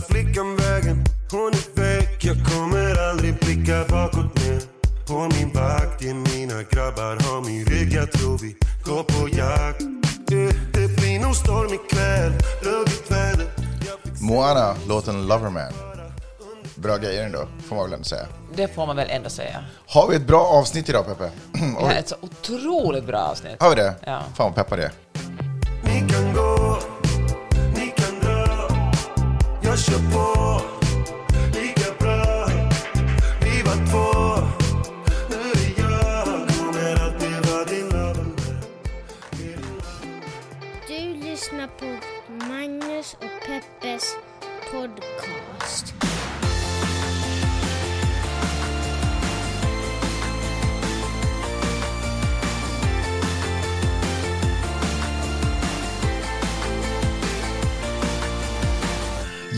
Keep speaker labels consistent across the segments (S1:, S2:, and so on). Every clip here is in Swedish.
S1: flickan vägen? Hon är väck, jag kommer aldrig blicka bakåt mer På min vakt, är mina grabbar har min rygg Jag tror vi går på jakt Det blir nog storm ikväll, ruggigt väder Jag
S2: Moana, låten Loverman. Bra grejer ändå, får man väl ändå säga.
S3: Det får man väl ändå säga.
S2: Har vi ett bra avsnitt idag, Peppe?
S3: Det här
S2: Oj,
S3: är ett så otroligt bra avsnitt.
S2: har vi det?
S3: Ja.
S2: Fan vad peppar det
S1: Jag kör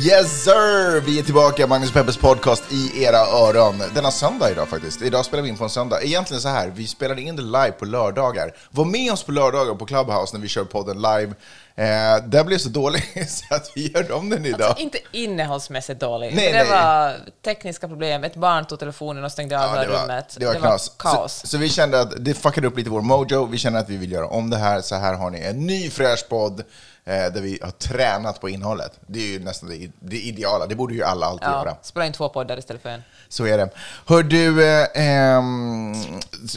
S2: Yes sir! Vi är tillbaka, Magnus och Peppes podcast i era öron. Denna söndag idag faktiskt. Idag spelar vi in på en söndag. Egentligen så här, vi spelar in det live på lördagar. Var med oss på lördagar på Clubhouse när vi kör podden live. Eh, den blev så dålig så att vi gör om den idag.
S3: Alltså, inte innehållsmässigt dålig.
S2: Nej,
S3: det
S2: nej.
S3: var tekniska problem. Ett barn tog telefonen och stängde av
S2: Ja,
S3: hela rummet.
S2: det var knas.
S3: kaos.
S2: Så, så vi kände att det fuckade upp lite vår mojo. Vi kände att vi vill göra om det här. Så här har ni en ny fräsch podd där vi har tränat på innehållet. Det är ju nästan det, det ideala. Det borde ju alla alltid göra.
S3: ja, spela in två poddar istället för en.
S2: Så är det. Hör du, eh, ehm,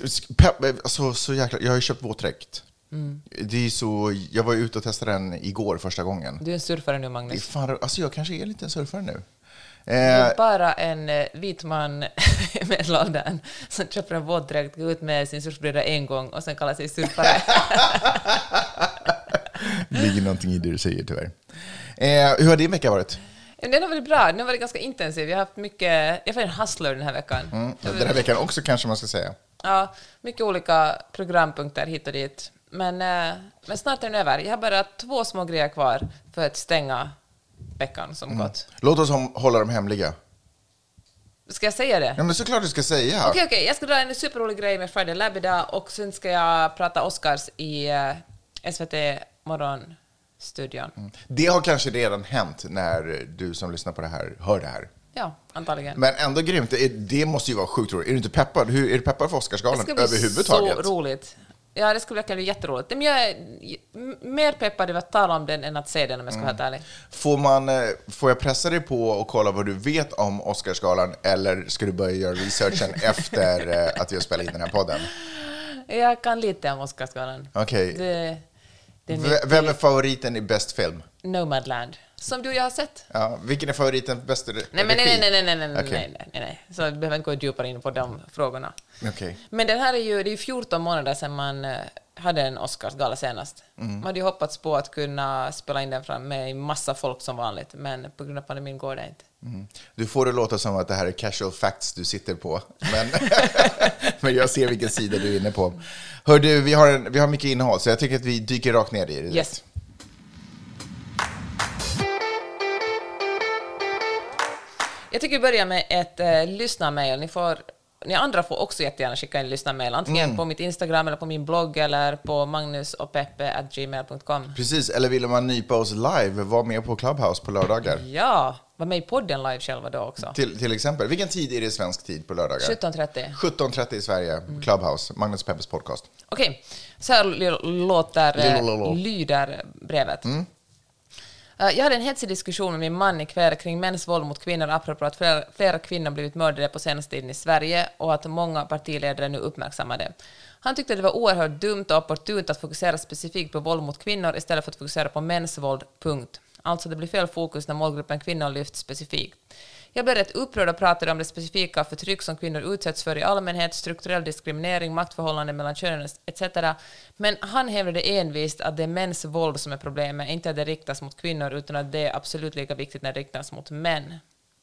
S2: s- pepp, alltså, så jäkla, jag har ju köpt våtdräkt.
S3: Mm.
S2: Det är så, jag var ute och testade den igår första gången.
S3: Du är en surfare nu,
S2: Det
S3: Magnus.
S2: fan, alltså jag kanske är lite en surfare nu.
S3: Du
S2: Eh,
S3: är bara en eh, vit man i medelåldern som köper en våtdräkt, går ut med sin surfbräda en gång och sen kallar sig surfare.
S2: ligger någonting i det du säger tyvärr. Eh, hur har din vecka varit?
S3: Men Den har varit bra. Den har varit ganska intensiv. Jag har haft mycket... Jag var en hustler den här veckan.
S2: Mm, den här veckan också kanske man ska säga.
S3: Ja, mycket olika programpunkter hit och dit. Men, eh, men snart är den över. Jag har bara två små grejer kvar för att stänga veckan som gått.
S2: Låt oss hålla dem hemliga.
S3: Ska jag säga det?
S2: Ja, men såklart du ska säga.
S3: Okej, okej. Jag ska dra en superrolig grej med Friday Lab idag och sen ska jag prata Oscars i eh, SVT Morgonstudion.
S2: Det har kanske redan hänt när du som lyssnar på det här hör det här.
S3: Ja, antagligen.
S2: Men ändå grymt. Det- Det måste ju vara sjukt roligt. Är du inte peppad? Hur, är du peppad för
S3: det
S2: Oscarsgalan
S3: ska bli
S2: överhuvudtaget?
S3: så roligt. Ja, det skulle verkligen bli jätteroligt. Men jag är mer peppad över att tala om den än att se den om jag ska vara helt ärlig.
S2: Får, man, eh, får jag pressa dig på och kolla vad du vet om Oscarsgalan eller ska du börja göra researchen efter eh, att vi har spelat in den här podden?
S3: Jag kan lite om Oscarsgalan.
S2: Okej.
S3: Det, det är
S2: Vem är favoriten i bäst film?
S3: Nomadland. Som du och jag har sett.
S2: Ja, vilken är favoriten bäst re-
S3: Nej, men nej,
S2: regi?
S3: nej, nej, nej, nej, nej,
S2: Okej.
S3: nej, nej, nej. Så vi behöver inte gå djupare in på de frågorna.
S2: Okej.
S3: Men den här är ju, det är ju 14 månader sedan man eh, hade en Oscarsgala senast.
S2: Mm.
S3: Man hade ju hoppats på att kunna spela in den fram med massa folk som vanligt, men på grund av pandemin går det inte.
S2: Mm. Du får det låta som att det här är casual facts du sitter på. Men, men jag ser vilken sida du är inne på. Hör du, vi har, en, vi har mycket innehåll, så jag tycker att vi dyker rakt ner i det.
S3: Yes. Jag tycker vi börjar med ett eh, lyssnarmail. Ni, får, ni andra får också jättegärna skicka in lyssnarmail, antingen
S2: Mm.
S3: på mitt Instagram eller på min blogg eller på magnusochpeppe.gmail.com.
S2: Precis, eller vill man nypa oss live, var med på Clubhouse på lördagar.
S3: Ja, var med i podden live själva då också.
S2: Till, till exempel, vilken tid är det svensk tid på lördagar?
S3: 17.30.
S2: 17.30 i Sverige, Clubhouse, Magnus Peppers podcast.
S3: Okej, så här låter, eh, lyder brevet. Eh, Eh, jag hade en hetsig diskussion med min man ikväll kring mäns våld mot kvinnor apropå att flera, flera kvinnor blivit mördade på senaste tiden i Sverige och att många partiledare nu uppmärksammar det. Han tyckte det var oerhört dumt och opportunt att fokusera specifikt på våld mot kvinnor istället för att fokusera på mäns våld, punkt. Alltså det blir fel fokus när målgruppen kvinnor lyfts specifikt. Jag blev rätt upprörd och pratade om det specifika förtryck som kvinnor utsätts för i allmänhet, strukturell diskriminering, maktförhållanden mellan könen etc. Men han hävdade envist att det är mäns våld som är problemet, inte att det riktas mot kvinnor, utan att det är absolut lika viktigt när det riktas mot män.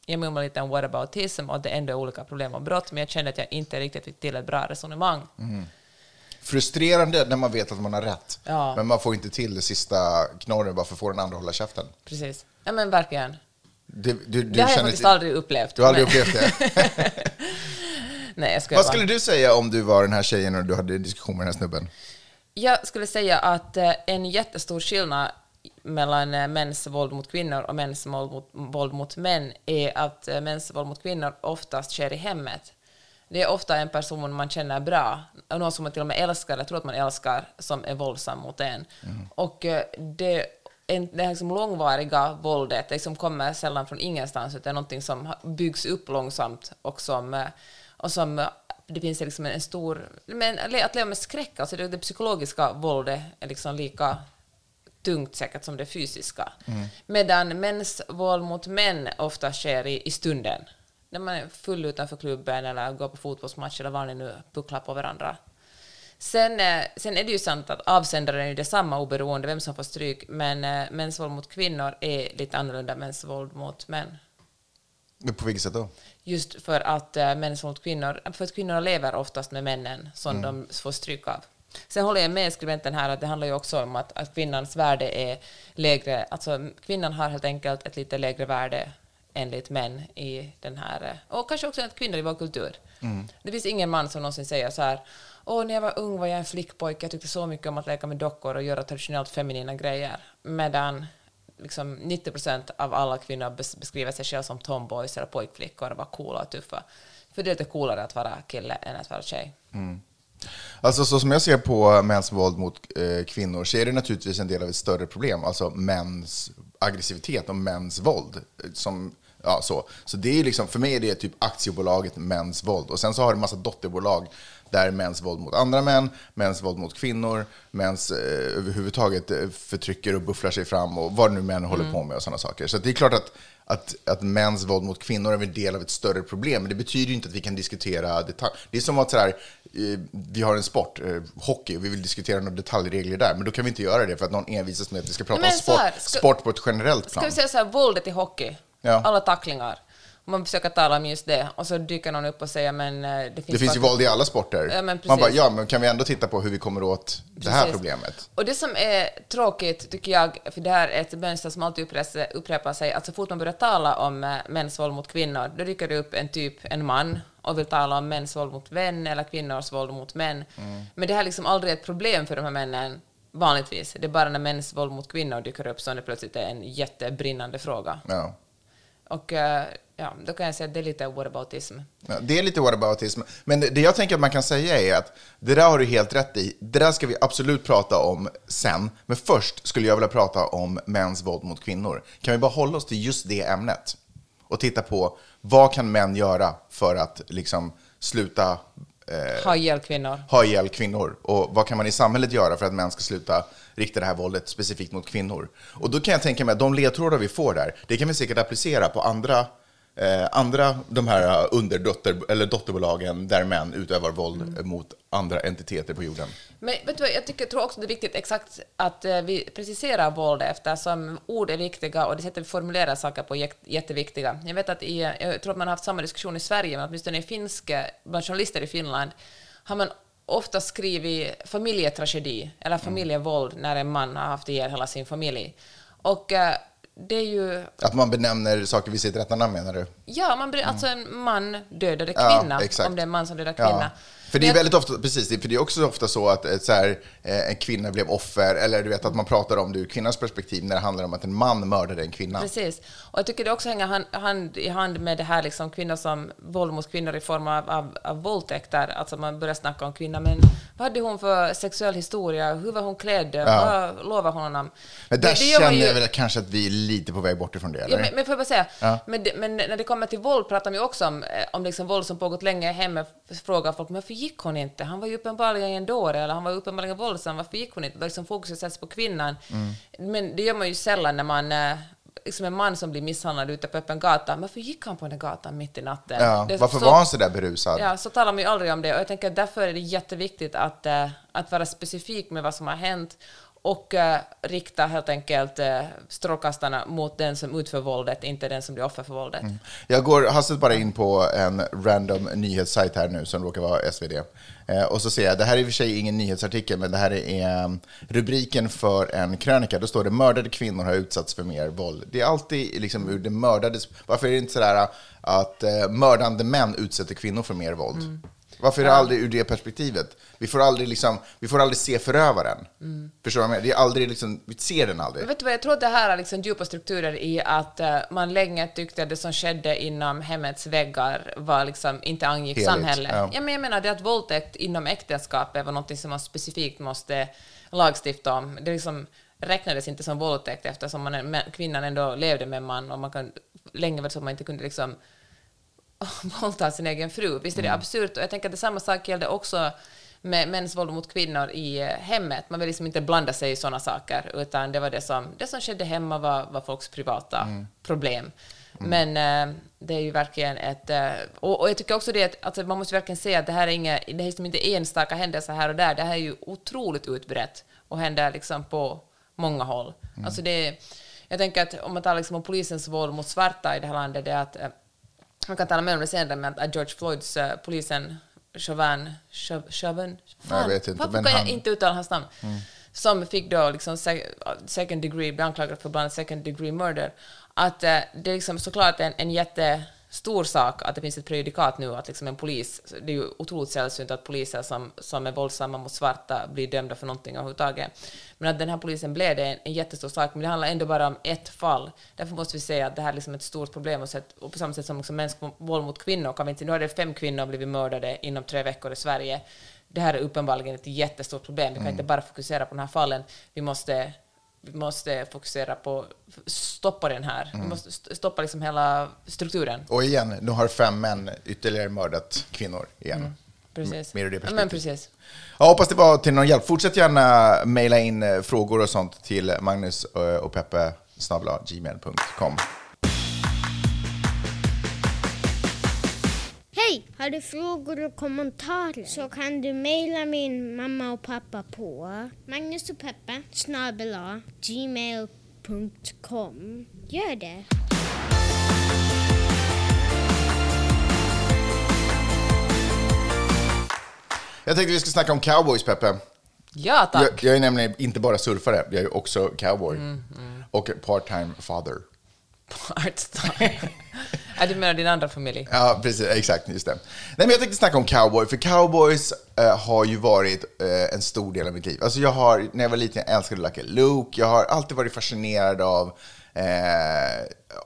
S3: Jag mumlade lite om whataboutism och att det ändå är olika problem och brott, men jag kände att jag inte riktigt fick till ett bra resonemang.
S2: Frustrerande när man vet att man har rätt,
S3: Ja.
S2: men man får inte till det sista knorren, varför får den andra hålla käften?
S3: Precis. Ja men verkligen.
S2: Du, du, du
S3: det har jag faktiskt
S2: till-
S3: aldrig upplevt.
S2: Du har aldrig upplevt det?
S3: Nej, jag
S2: Vad
S3: bara.
S2: skulle du säga om du var den här tjejen och du hade en diskussion med den här snubben?
S3: Jag skulle säga att eh, en jättestor skillnad mellan eh, mäns våld mot kvinnor och mäns våld mot, våld mot män är att eh, mäns våld mot kvinnor oftast sker i hemmet. Det är ofta en person man känner bra, och någon som man till och med älskar, eller tror att man älskar, som är våldsam mot en. Och eh, det, en, det här liksom långvariga våldet det liksom kommer sällan från ingenstans, utan någonting som byggs upp långsamt och som, eh, och som eh, det finns liksom en stor... Men att leva med skräck, alltså det, det psykologiska våldet är liksom lika tungt säkert som det fysiska. Medan mäns våld mot män ofta sker i, i stunden. När man är full utanför klubben eller går på fotbollsmatch eller var ni nu pucklar på varandra. Sen, eh, sen är det ju sant att avsändaren är ju detsamma oberoende vem som får stryk, men eh, mäns våld mot kvinnor är lite annorlunda än mäns våld mot män.
S2: På vilket sätt då?
S3: Just för att äh, mäns våld mot kvinnor, för att kvinnor lever oftast med männen som de får stryk av. Sen håller jag med skribenten här att det handlar ju också om att, att kvinnans värde är lägre, alltså kvinnan har helt enkelt ett lite lägre värde enligt män i den här, eh, och kanske också enligt kvinnor i vår kultur. Det finns ingen man som någonsin säger så här, åh när jag var ung var jag en flickpojke, jag tyckte så mycket om att leka med dockor och göra traditionellt feminina grejer. Medan liksom 90 procent av alla kvinnor bes- beskriver sig själva som tomboys eller pojkflickor och var coola och tuffa. För det är lite coolare att vara kille än att vara tjej.
S2: Alltså så som jag ser på mäns våld mot eh, kvinnor så är det naturligtvis en del av ett större problem. Alltså mäns aggressivitet och mäns våld. eh, Som, ja, så. så det är liksom, för mig är det typ aktiebolaget mäns våld. Och sen så har det en massa dotterbolag där mäns våld mot andra män, mäns våld mot kvinnor, mäns eh, överhuvudtaget eh, förtrycker och bufflar sig fram och vad nu män håller på med och sådana saker. Så det är klart att, att, att mäns våld mot kvinnor är en del av ett större problem. Men det betyder ju inte att vi kan diskutera detalj. Det är som att så här, eh, vi har en sport, eh, hockey, och vi vill diskutera några detaljregler där. Men då kan vi inte göra det för att någon envisas med att vi ska prata
S3: Men
S2: om sport,
S3: här, ska-
S2: sport på ett generellt
S3: Ska
S2: plan.
S3: vi säga så här, våldet i hockey,
S2: Ja.
S3: alla tacklingar. Man försöker tala om just det och så dyker någon upp och säger men eh, det finns,
S2: Det finns ju våld i alla sporter.
S3: Ja, men
S2: Man bara, ja, men kan vi ändå titta på hur vi kommer åt det här problemet?
S3: Och det som är tråkigt, tycker jag, för det här är ett mönster som alltid upprepar, sig, att så fort man börjar tala om eh, mäns våld mot kvinnor, då dyker det upp en typ, en man, och vill tala om mäns våld mot män eller kvinnors våld mot män. Men det här är liksom aldrig ett problem för de här männen, vanligtvis. Det är bara när mäns våld mot kvinnor dyker upp som det plötsligt är en jättebrinnande fråga.
S2: Ja.
S3: Och eh, ja, då kan jag säga att det är lite whataboutism.
S2: Ja, det är lite whataboutism. Men det, det jag tänker att man kan säga är att det där har du helt rätt i. Det där ska vi absolut prata om sen. Men först skulle jag vilja prata om mäns våld mot kvinnor. Kan vi bara hålla oss till just det ämnet? Och titta på vad kan män göra för att liksom sluta eh,
S3: Ha ihjäl kvinnor.
S2: ha ihjäl kvinnor? Och vad kan man i samhället göra för att män ska sluta rikta det här våldet specifikt mot kvinnor? Och då kan jag tänka mig att de ledtrådar vi får där, det kan vi säkert applicera på andra, eh, andra de här underdotter eller dotterbolagen där män utövar våld eh, mot andra entiteter på jorden.
S3: Men vet du jag tycker, tror också det är viktigt exakt att eh, vi preciserar våld eftersom ord är viktiga och det sättet vi formulerar saker på är jätte- jätteviktiga. Jag vet att i, jag tror att man har haft samma diskussion i Sverige, men åtminstone i finska, bland journalister i Finland, har man ofta skrivit familjetragedi eller familjevåld när en man har haft ihjäl hela sin familj. Och eh, det är ju
S2: Att man benämner saker vid sitt rätta namn menar du?
S3: Ja, man alltså en man dödade
S2: Ja,
S3: kvinna,
S2: exakt.
S3: om det är en man som dödar kvinna.
S2: För det är väldigt ofta, precis, för det är också ofta så att eh, så här, eh, en kvinna blev offer, eller du vet att man pratar om det ur kvinnans perspektiv när det handlar om att en man mördade en kvinna.
S3: Precis. Och jag tycker det också hänger hand, hand i hand med det här liksom kvinnor som våld mot kvinnor i form av, av, av våldtäkter. Alltså man börjar snacka om kvinnor, men vad hade hon för sexuell historia? Hur var hon klädd? Vad lovade hon honom?
S2: Men där
S3: Det- det
S2: känner
S3: ju-
S2: jag väl kanske att vi är lite på väg bort ifrån det, eller?
S3: Ja, men, men får jag bara säga,
S2: Ja.
S3: men, men när det kommer till våld pratar man ju också om, eh, om liksom våld som pågått länge hemma. Frågar folk, men varför gick hon inte? Han var ju uppenbarligen en dåre, eller han var uppenbarligen våldsam, varför gick hon inte? Då liksom fokuset sätts på kvinnan.
S2: Mm.
S3: Men det gör man ju sällan när man, eh, liksom en man som blir misshandlad ute på öppen gata, varför gick han på den gatan mitt i natten?
S2: ja,
S3: Det
S2: varför
S3: så-
S2: var han så där berusad?
S3: Ja, så talar man ju aldrig om det. Och jag tänker att därför är det jätteviktigt att, eh, att vara specifik med vad som har hänt och eh, rikta helt enkelt eh, strålkastarna mot den som utför våldet, inte den som blir offer för våldet.
S2: Jag går hastigt bara in på en random nyhetssajt här nu som råkar vara SvD. Eh, och så ser jag, det här är i och för sig ingen nyhetsartikel, men det här är um, rubriken för en krönika. Då står det mördade kvinnor har utsatts för mer våld. Det är alltid liksom ur det mördades... Varför är det inte sådär att eh, mördande män utsätter kvinnor för mer våld? Varför är det aldrig ur det perspektivet? Vi får aldrig, liksom, vi får aldrig se förövaren. Förstår du vad jag menar? Det är aldrig liksom, vi ser den aldrig.
S3: Men Vet du vad, jag tror att det här har liksom djupa strukturer i att eh, man länge tyckte att det som skedde inom hemmets väggar var liksom inte angick
S2: Heligt,
S3: samhället.
S2: ja.
S3: Ja. men jag menar det att våldtäkt inom äktenskapet var något som man specifikt måste lagstifta om. Det liksom räknades inte som våldtäkt eftersom man, kvinnan ändå levde med en man och man kan, länge var det så att man inte kunde liksom våldta sin egen fru. Visst är det absurt? Och jag tänker att det samma sak gällde också med mäns våld mot kvinnor i eh, hemmet. Man vill liksom inte blanda sig i sådana saker, utan det var det som, det som skedde hemma var, var folks privata problem. Men eh, det är ju verkligen ett... Eh, och, och jag tycker också det att alltså, man måste verkligen se att det här är inga, det är liksom inte enstaka händelser här och där. Det här är ju otroligt utbrett och händer liksom på många håll. Alltså det, jag tänker att om man talar liksom om polisens våld mot svarta i det här landet, det är att man kan tala mer om det senare, men att George Floyds, uh, polisen Chauvin, Chau- Chauvin,
S2: jag vet inte,
S3: varför kan jag inte uttala hans namn? Som fick då liksom sec- second degree, blev anklagad för bland second degree murder. Att eh, det är liksom såklart en, en jättestor sak att det finns ett prejudikat nu att liksom en polis, det är ju otroligt sällsynt att poliser som, som är våldsamma mot svarta blir dömda för någonting överhuvudtaget. Men att den här polisen blev det en, en jättestor sak, men det handlar ändå bara om ett fall. Därför måste vi säga att det här är liksom ett stort problem och, så att, och på samma sätt som liksom mänskligt våld mot kvinnor kan vi inte, nu har det fem kvinnor blivit mördade inom tre veckor i Sverige. Det här är uppenbarligen ett jättestort problem. Vi kan inte bara fokusera på den här fallen. Vi måste, vi måste fokusera på stoppa den här. Vi måste st- stoppa liksom hela strukturen.
S2: Och igen, nu har fem män ytterligare mördat kvinnor igen.
S3: Precis.
S2: Mer ur det perspektivet.
S3: men precis.
S2: Jag hoppas det var till någon hjälp. Fortsätt gärna mejla in eh, frågor och sånt till Magnus eh, och Peppe gmail.com.
S4: Hej! Har du frågor och kommentarer så kan du mejla min mamma och pappa på Magnus och Peppe snabel gmail.com. Gör det!
S2: Jag tänkte vi skulle snacka om cowboys, Peppe.
S3: Ja, tack.
S2: Jag, jag är nämligen inte bara surfare, jag är också cowboy. Och part-time father.
S3: Part-time. ja, du menar din andra familj?
S2: Ja, precis. Exakt, just det. Nej, men jag tänkte snacka om cowboy, för cowboys eh, har ju varit eh, en stor del av mitt liv. Alltså jag har, när jag var liten, jag älskade Lucky Luke. Jag har alltid varit fascinerad av, eh,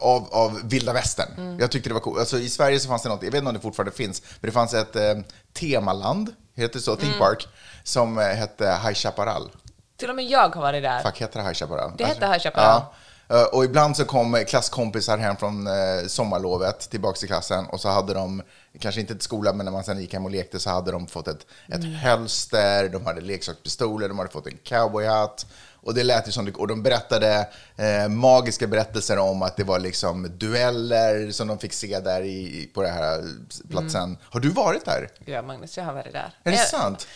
S2: av, av vilda västern. Jag tyckte det var coolt. Alltså i Sverige så fanns det något, jag vet inte om det fortfarande finns, men det fanns ett eh, temaland, heter det så, Theme Park, som eh, hette High Chaparral.
S3: Till och med jag har varit där.
S2: Fuck, heter det High Chaparral?
S3: Det hette High Chaparral.
S2: Ja. Eh, Och ibland så kom klasskompisar hem från eh, sommarlovet tillbaka till klassen och så hade de, kanske inte till skolan, men när man sen gick hem och lekte så hade de fått ett, ett
S3: Mm.
S2: hölster, de hade leksakspistoler, de hade fått en cowboyhatt. Och det lät ju som, och de berättade eh, magiska berättelser om att det var liksom dueller som de fick se där i, på den här platsen.
S3: Mm.
S2: Har du varit där?
S3: Ja, Magnus, jag har varit där.
S2: Är det
S3: Är-
S2: sant?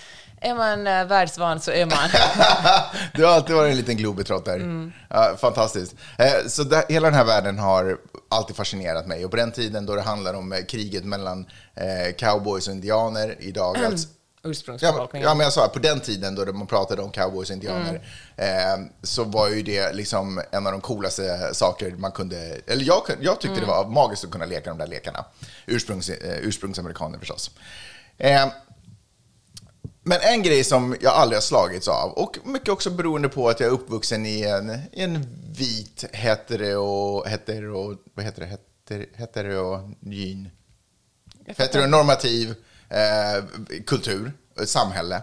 S3: Är man uh, världsvan så är man.
S2: Du har alltid varit en liten globetrotter. Ja, fantastiskt. Eh, Så där, hela den här världen har alltid fascinerat mig. Och på den tiden då det handlade om eh, kriget mellan eh, cowboys och indianer, idag alltså... Ja, men-
S3: Ursprungsbefolkningen.
S2: ja, men jag sa på den tiden då man pratade om cowboys och indianer eh, så var ju det liksom en av de coolaste saker man kunde, eller jag, jag tyckte det var magiskt att kunna leka de där lekarna. Ursprungs, eh, ursprungsamerikaner förstås. Eh, men en grej som jag aldrig har slagits av, och mycket också beroende på att jag är uppvuxen i en, i en vit hetero, hetero, vad heter det, heter, heteronym, heteronormativ eh, kultur, eh, samhälle,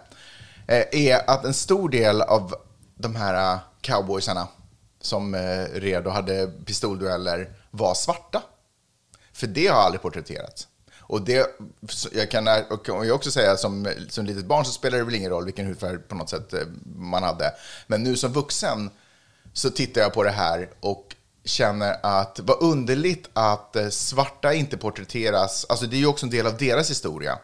S2: eh, är att en stor del av de här eh, cowboysarna som eh, red och hade pistoldueller var svarta. För det har aldrig porträtterats. Och det, jag kan och kan jag också säga som, som litet barn så spelar det väl ingen roll vilken hudfärg på något sätt eh, man hade. Men nu som vuxen så tittar jag på det här och känner att vad underligt att eh, svarta inte porträtteras. Alltså det är ju också en del av deras historia.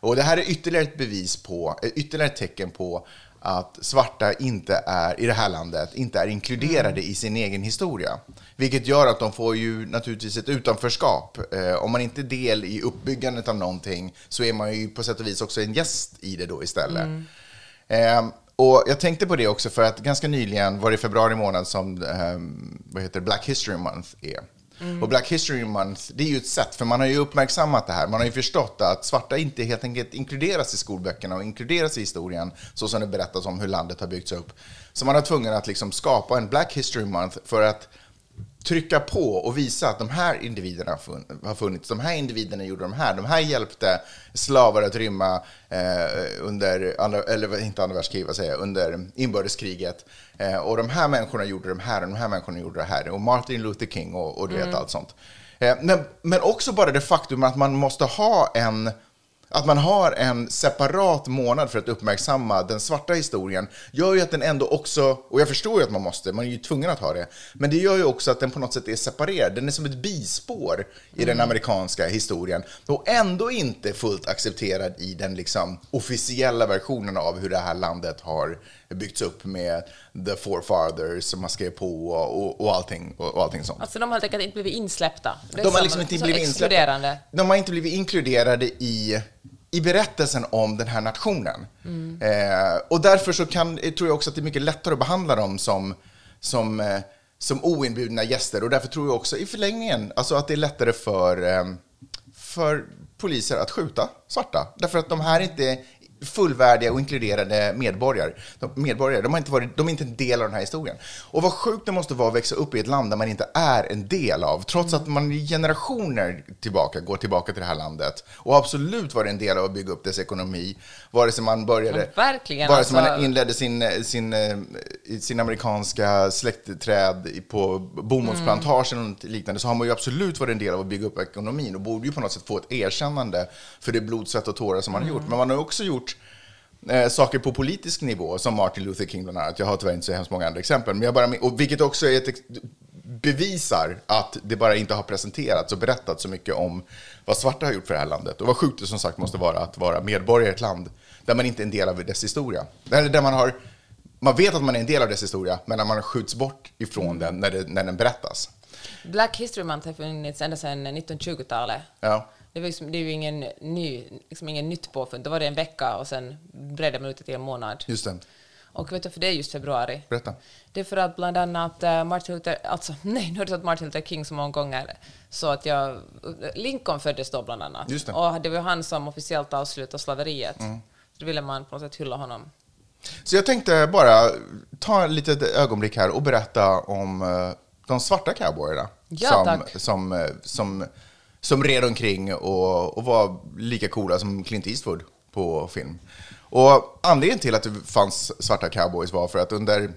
S2: Och det här är ytterligare ett bevis på, eh, ytterligare ett tecken på att svarta inte är, i det här landet, inte är inkluderade i sin egen historia. Vilket gör att de får ju naturligtvis ett utanförskap. Eh, om man inte är del i uppbyggandet av någonting så är man ju på sätt och vis också en gäst i det då istället. Eh, och jag tänkte på det också för att ganska nyligen var det i februari månad som eh, vad heter Black History Month är. Och Black History Month, det är ju ett sätt, för man har ju uppmärksammat det här. Man har ju förstått att svarta inte helt enkelt inkluderas i skolböckerna och inkluderas i historien, så som det berättas om hur landet har byggts upp. Så man har tvungen att liksom skapa en Black History Month för att trycka på och visa att de här individerna har funnits. De här individerna gjorde de här. De här hjälpte slavar att rymma eh, under, andra, eller inte andra världskriget, vad säger jag, under inbördeskriget. Eh, och de här människorna gjorde de här och de här människorna gjorde det här. Och Martin Luther King och, och du vet allt sånt. Eh, men, men också bara det faktum att man måste ha en att man har en separat månad för att uppmärksamma den svarta historien gör ju att den ändå också, och jag förstår ju att man måste, man är ju tvungen att ha det, men det gör ju också att den på något sätt är separerad. Den är som ett bispår i den amerikanska historien och ändå inte fullt accepterad i den liksom officiella versionen av hur det här landet har byggts upp med the forefathers som man skrev på och, och, och, allting, och, allting sånt.
S3: Alltså de har helt enkelt inte blivit insläppta.
S2: De har
S3: som-
S2: liksom inte blivit insläppta. De har inte blivit inkluderade i, i berättelsen om den här nationen. Eh, och därför så kan, tror jag också att det är mycket lättare att behandla dem som, som, eh, som oinbjudna gäster. Och därför tror jag också i förlängningen alltså att det är lättare för, eh, för poliser att skjuta svarta. Därför att de här inte fullvärdiga och inkluderade medborgare. De, medborgare. De, har inte varit, de är inte en del av den här historien. Och vad sjukt det måste vara att växa upp i ett land där man inte är en del av, trots att man i generationer tillbaka går tillbaka till det här landet och absolut varit en del av att bygga upp dess ekonomi, vare sig man började,
S3: Ja, verkligen,
S2: vare sig
S3: alltså.
S2: man inledde sin, sin, eh, sin amerikanska släktträd på bomullsplantagen och liknande, så har man ju absolut varit en del av att bygga upp ekonomin och borde ju på något sätt få ett erkännande för det blod, svett och tårar som man har gjort. Men man har också gjort eh, saker på politisk nivå, som Martin Luther King bland annat. Jag har tyvärr inte så hemskt många andra exempel, men jag bara, och vilket också är ett, bevisar att det bara inte har presenterats och berättats så mycket om vad svarta har gjort för det här landet. Och vad sjukt det som sagt måste vara att vara medborgare i ett land där man inte är en del av dess historia. Eller där man har man vet att man är en del av dess historia, men när man skjuts bort ifrån den när, det, när den berättas.
S3: Black History Month har funnits ända sedan 1920-talet.
S2: Ja.
S3: Det, var liksom, det är ju ingen, ny, liksom ingen nytt påfund. Då var det en vecka och sen bredde man ut det till en månad.
S2: Just det.
S3: Och vet du för det är just februari?
S2: Berätta.
S3: Det är för att bland annat eh, Martin Luther, alltså nej, nu har du sagt Martin Luther King så många gånger, så att jag, Lincoln föddes då bland annat.
S2: Just det. Mm.
S3: Och det var han som officiellt avslutade slaveriet. Så då ville man på något sätt hylla honom.
S2: Så jag tänkte bara ta ett litet ögonblick här och berätta om eh, de svarta cowboyerna.
S3: Ja,
S2: som,
S3: tack.
S2: Som, eh, som, som red omkring och, och var lika coola som Clint Eastwood på film. Och anledningen till att det fanns svarta cowboys var för att under,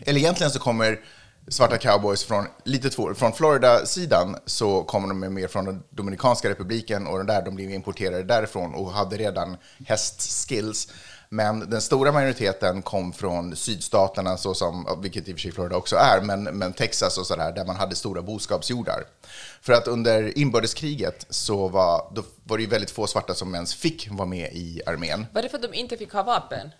S2: eller egentligen så kommer svarta cowboys från lite två, från Florida-sidan så kommer de mer från den Dominikanska republiken och där de blev importerade därifrån och hade redan hästskills. Men den stora majoriteten kom från sydstaterna, så som, vilket i och för sig Florida också är, men, men Texas och sådär, där man hade stora boskapsjordar. För att under inbördeskriget så var, då var det ju väldigt få svarta som ens fick vara med i armén.
S3: Var det för att de inte fick ha vapen?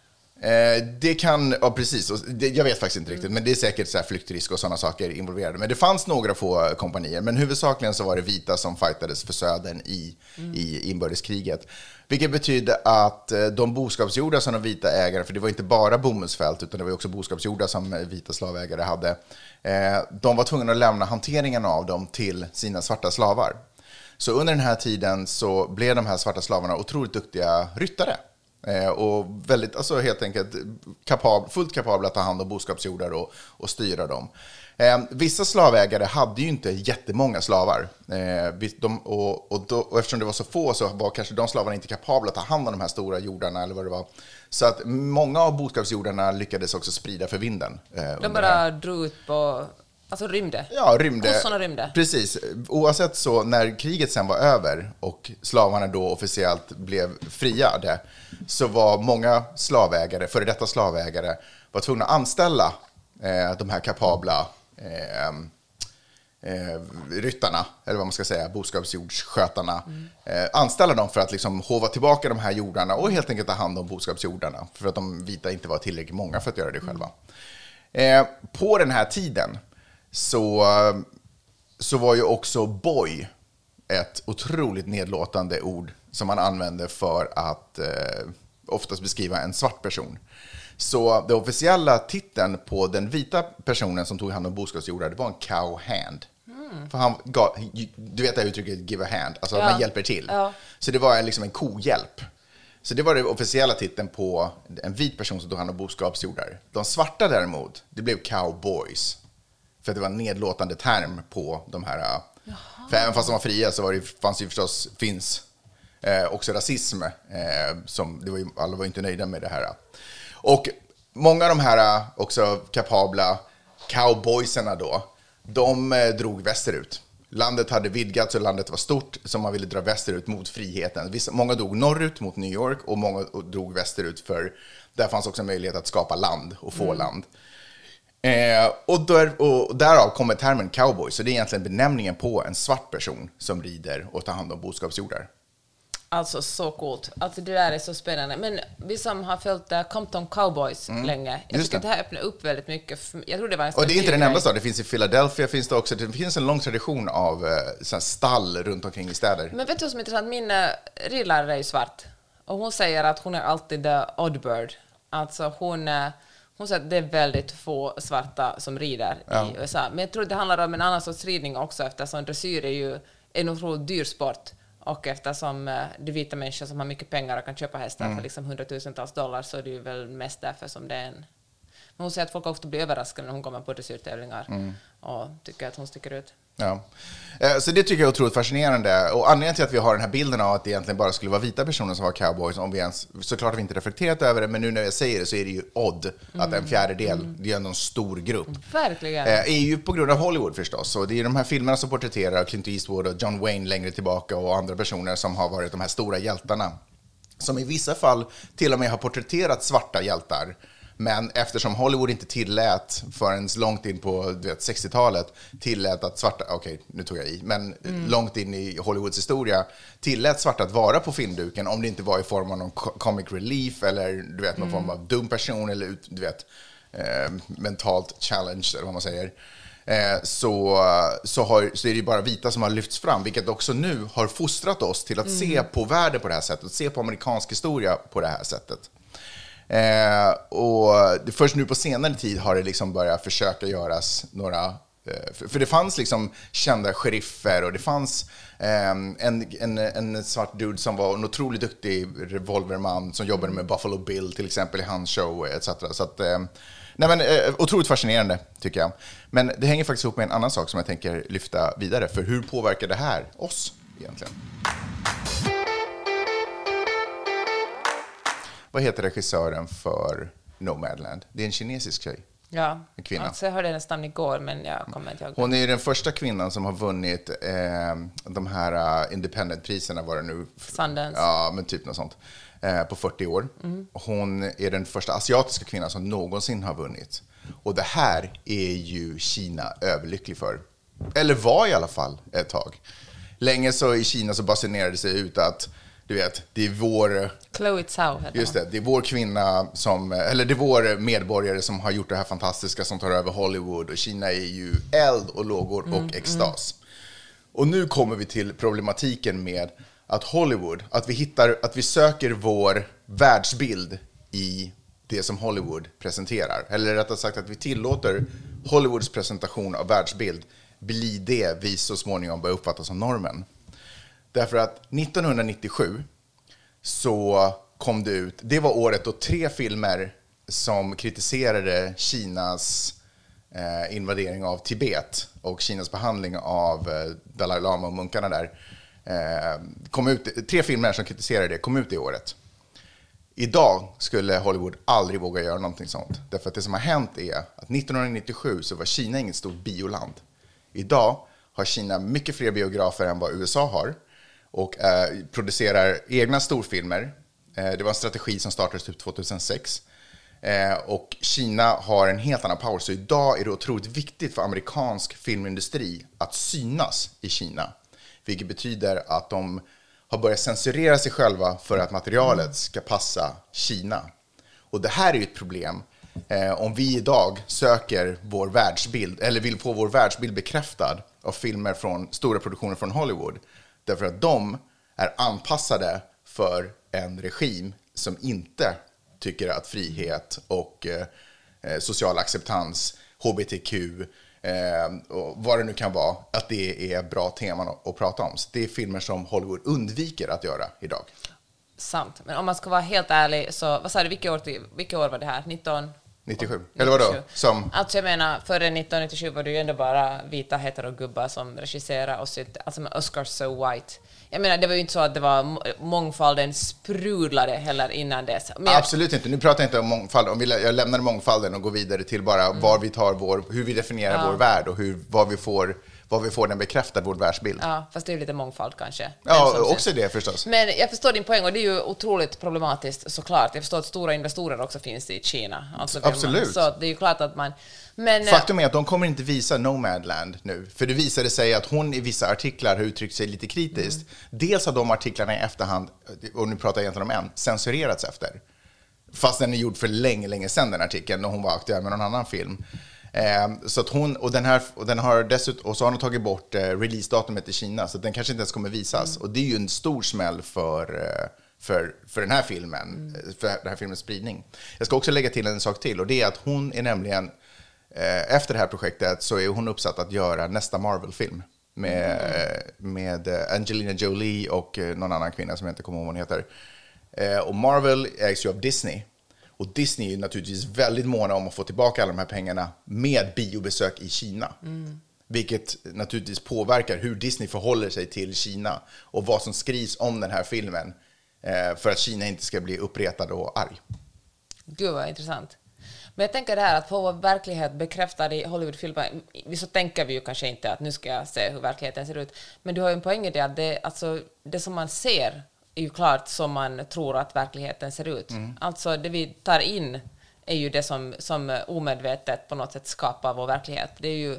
S2: Eh, det kan, ja precis, det, jag vet faktiskt inte riktigt, men det är säkert så flyktrisk och sådana saker involverade. Men det fanns några få kompanier, men huvudsakligen så var det vita som fightades för södern i, i inbördeskriget. Vilket betydde att eh, de boskapsjordar som de vita ägare, för det var inte bara bomullsfält, utan det var också boskapsjordar som eh, vita slavägare hade, eh, de var tvungna att lämna hanteringen av dem till sina svarta slavar. Så under den här tiden så blev de här svarta slavarna otroligt duktiga ryttare. Och väldigt, alltså helt enkelt kapab, fullt kapabla att ta hand om boskapsjordar och, och styra dem. Eh, vissa slavägare hade ju inte jättemånga slavar. Eh, de, och, och, då, och eftersom det var så få så var kanske de slavarna inte kapabla att ta hand om de här stora jordarna eller vad det var. Så att många av boskapsjordarna lyckades också sprida för vinden. Eh,
S3: De bara drog ut på... Alltså rymde.
S2: Ja, rymde.
S3: Kossorna rymde.
S2: Precis. Oavsett så, när kriget sen var över och slavarna då officiellt blev friade, så var många slavägare, före detta slavägare, var tvungna att anställa eh, de här kapabla eh, eh, ryttarna, eller vad man ska säga, boskapsjordsskötarna, eh, anställa dem för att liksom hova tillbaka de här jordarna och helt enkelt ta hand om boskapsjordarna, för att de vita inte var tillräckligt många för att göra det själva. Eh, på den här tiden så, så var ju också boy ett otroligt nedlåtande ord som man använde för att eh, oftast beskriva en svart person. Så den officiella titeln på den vita personen som tog hand om boskapsjordar, det var en cowhand. För han gav, du vet det här uttrycket give a hand, alltså
S3: Ja.
S2: man hjälper till.
S3: Ja.
S2: Så det var liksom en kohjälp. Så det var den officiella titeln på en vit person som tog hand om boskapsjordar. De svarta däremot, det blev cowboys. För det var en nedlåtande term på de här... äh, För även fast de var fria så var det, fanns det ju förstås, finns eh, också rasism. Eh, som, det var ju, alla var inte nöjda med det här. Och många av de här äh, också kapabla cowboyserna då, de eh, drog västerut. Landet hade vidgats och landet var stort, så man ville dra västerut mot friheten. Vissa, många drog norrut mot New York och många drog västerut för där fanns också möjlighet att skapa land och få land. Eh, och, där, och därav kommer termen cowboy, så det är egentligen benämningen på en svart person som rider och tar hand om boskapsjordar.
S3: Alltså så coolt. Alltså det där är så spännande. Men vi som har följt uh, Compton Cowboys länge, jag
S2: Mm. just
S3: tycker att
S2: det.
S3: det här öppnar upp väldigt mycket. Jag tror det var en
S2: Och det är inte den enda staden, det finns i Philadelphia, finns det också, det finns en lång tradition av här stall runt omkring i städer.
S3: Men vet du vad som är intressant? Min uh, ridlärare är ju svart. Och hon säger att hon är alltid the odd bird. Alltså hon, eh, hon säger att det är väldigt få svarta som rider i USA. Men jag tror att det handlar om en annan sorts ridning också eftersom dressyr är ju en otroligt dyr sport. Och eftersom uh, det är vita människor som har mycket pengar och kan köpa hästar
S2: Mm.
S3: för liksom hundratusentals dollar så är det ju väl mest därför som det är en... Men hon säger att folk ofta blir överraskade när hon kommer på dressyrtävlingar
S2: Mm.
S3: och tycker att hon sticker ut.
S2: Ja. Eh, Så det tycker jag är otroligt fascinerande. Och anledningen till att vi har den här bilden av att det egentligen bara skulle vara vita personer som var cowboys, om vi ens, såklart har vi inte reflekterat över det, men nu när jag säger det så är det ju odd att en fjärdedel, det är ändå en stor grupp.
S3: Verkligen.
S2: Eh, är ju på grund av Hollywood förstås. Och det är de här filmerna som porträtterar Clint Eastwood och John Wayne längre tillbaka och andra personer som har varit de här stora hjältarna. Som i vissa fall till och med har porträtterat svarta hjältar. Men eftersom Hollywood inte tillät förrän långt in på du vet, 60-talet tillät att svarta, okej nu tog jag i, men långt in i Hollywoods historia tillät svarta att vara på filmduken om det inte var i form av någon co- comic relief eller du vet, någon form av dum person eller du vet, eh, mentalt challenge eller vad man säger. Eh, så, så, har, så är det ju bara vita som har lyfts fram, vilket också nu har fostrat oss till att se på världen på det här sättet, se på amerikansk historia på det här sättet. Eh, och det, först nu på senare tid har det liksom börjat försöka göras några eh, för, för det fanns liksom kända sheriffer och det fanns eh, en, en, en svart dude som var en otroligt duktig revolverman som jobbade med Buffalo Bill till exempel i hans show etc. Så att, eh, nej men, eh, otroligt fascinerande tycker jag. Men det hänger faktiskt ihop med en annan sak som jag tänker lyfta vidare. För hur påverkar det här oss egentligen? Vad heter regissören för Nomadland? Det är en kinesisk tjej.
S3: Ja,
S2: En kvinna.
S3: Alltså, jag hörde hennes namn igår, men jag kommer inte ihåg.
S2: Hon är den första kvinnan som har vunnit eh, de här uh, Independent-priserna, var det nu?
S3: Sundance.
S2: Ja, men typ något sånt. Eh, på 40 år. Hon är den första asiatiska kvinnan som någonsin har vunnit. Och det här är ju Kina överlycklig för. Eller var i alla fall ett tag. Länge så i Kina så basunerade det sig ut att, du vet, det är vår
S3: Chloe heter
S2: Just det, det är vår kvinna som, eller det är vår medborgare som har gjort det här fantastiska som tar över Hollywood och Kina är ju eld och lågor och extas. Och nu kommer vi till problematiken med att Hollywood, att vi hittar, att vi söker vår världsbild i det som Hollywood presenterar. Eller rättare sagt att vi tillåter Hollywoods presentation av världsbild bli det vi så småningom börjar uppfatta som normen. Därför att 1997 så kom det ut, det var året då tre filmer som kritiserade Kinas eh, invadering av Tibet och Kinas behandling av eh, Dalai Lama och munkarna där. Eh, kom ut, tre filmer som kritiserade det kom ut det året. Idag skulle Hollywood aldrig våga göra någonting sånt. Därför att det som har hänt är att 1997 så var Kina inget stort bioland. Idag har Kina mycket fler biografer än vad USA har och eh, producerar egna storfilmer. Eh, det var en strategi som startades typ 2006. Eh, och Kina har en helt annan power, så idag är det otroligt viktigt för amerikansk filmindustri att synas i Kina. Vilket betyder att de har börjat censurera sig själva för att materialet ska passa Kina. Och det här är ju ett problem eh, om vi idag söker vår världsbild, eller vill få vår världsbild bekräftad av filmer från stora produktioner från Hollywood. Därför att de är anpassade för en regim som inte tycker att frihet och eh, eh social acceptans, hbtq, eh, och vad det nu kan vara, att det är bra teman att, att prata om. Så det är filmer som Hollywood undviker att göra idag.
S3: Sant. Men om man ska vara helt ärlig, så vad sa du, vilka år, vilka år var det här? 19...
S2: 97. Eller vadå?
S3: 97.
S2: Som,
S3: Alltså jag menar, före 1997 var det ju ändå bara vita heterogubbar som regisserade och synte, alltså med Oscar So White. Jag menar, det var ju inte så att det var må- mångfalden sprudlade heller innan dess. Men jag-
S2: Absolut inte. Nu pratar jag inte om mångfald. Om vi, jag lämnar mångfalden och går vidare till bara
S3: Mm.
S2: var vi tar vår, hur vi definierar vår värld och hur, vad, vi får, vad vi får den bekräftad, vår världsbild. Ja,
S3: Ja, fast det är ju lite mångfald kanske. Vem som syns.
S2: också det förstås.
S3: Men jag förstår din poäng och det är ju otroligt problematiskt såklart. Jag förstår att stora investerare också finns i Kina. Alltså vill man-
S2: Absolut.
S3: Så det är ju klart att man... Men, eh,
S2: Faktum är att de kommer inte visa Nomadland nu, för det visade sig att hon i vissa artiklar har uttryckt sig lite kritiskt. Dels har de artiklarna i efterhand, och nu pratar jag egentligen om en, censurerats efter. Fast den är gjord för länge, länge sedan den artikeln, när hon var aktuell med någon annan film. Eh, så att hon, och den här, och den har dessutom, och så har de tagit bort eh, releasedatumet i Kina, så den kanske inte ens kommer visas. Och det är ju en stor smäll för, eh, för, för den här filmen, eh, för den här filmens spridning. Jag ska också lägga till en sak till, och det är att hon är nämligen, eh, efter det här projektet så är hon uppsatt att göra nästa Marvel-film. Med, med eh, Angelina Jolie och någon annan kvinna som jag inte kommer ihåg vad hon heter. Eh, och Marvel ägs ju av Disney. Och Disney är ju naturligtvis väldigt måna om att få tillbaka alla de här pengarna med biobesök i Kina. Vilket naturligtvis påverkar hur Disney förhåller sig till Kina och vad som skrivs om den här filmen. Eh, för att Kina inte ska bli uppretad och arg.
S3: Gud vad intressant. Men jag tänker det här att få vår verklighet bekräftad i Hollywoodfilmer, så tänker vi ju kanske inte att nu ska jag se hur verkligheten ser ut. Men du har ju en poäng i det att det, alltså, det som man ser är ju klart som man tror att verkligheten ser ut. Alltså det vi tar in är ju det som, som omedvetet på något sätt skapar vår verklighet. Det är ju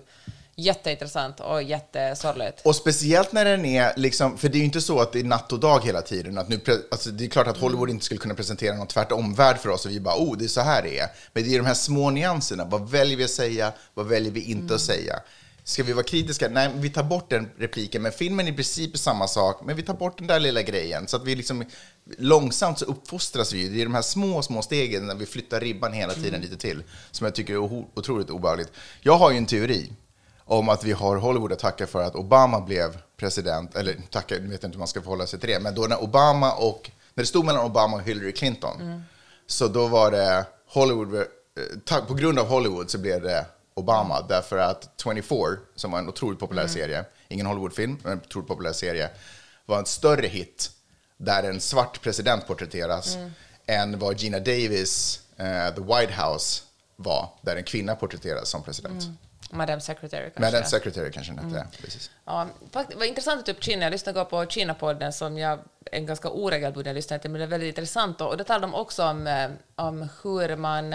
S3: jätteintressant och jättesorgligt.
S2: Och speciellt när den är, liksom, för det är ju inte så att det är natt och dag hela tiden. Att nu, alltså, det är klart att Hollywood inte skulle kunna presentera någon tvärtomvärld för oss och vi bara, oh, det är så här det är. Men det är de här små nyanserna. Vad väljer vi att säga? Vad väljer vi inte att säga? Ska vi vara kritiska? Nej, vi tar bort den repliken. Men filmen är i princip samma sak, men vi tar bort den där lilla grejen. Så att vi liksom, långsamt så uppfostras vi. Det är de här små, små stegen när vi flyttar ribban hela tiden lite till, som jag tycker är otroligt obehagligt. Jag har ju en teori om att vi har Hollywood att tacka för att Obama blev president, eller tacka, jag vet inte hur man ska förhålla sig till det, men då när Obama och, när det stod mellan Obama och Hillary Clinton, så då var det Hollywood, eh, på grund av Hollywood så blev det Obama, därför att 24, som var en otroligt populär serie, ingen Hollywoodfilm, men en otroligt populär serie, var en större hit där en svart president porträtteras än vad Gina Davis, eh, The White House, var, där en kvinna porträtteras som president.
S3: Madam Secretary kanske.
S2: Madam Secretary kanske den hette, precis.
S3: Ja, fakt- det var intressant att ta upp Kina. Jag lyssnade på Kina-podden som jag en ganska oregelbunden lyssnare till, men det är väldigt intressant. Och då talade de också om, eh, om hur man...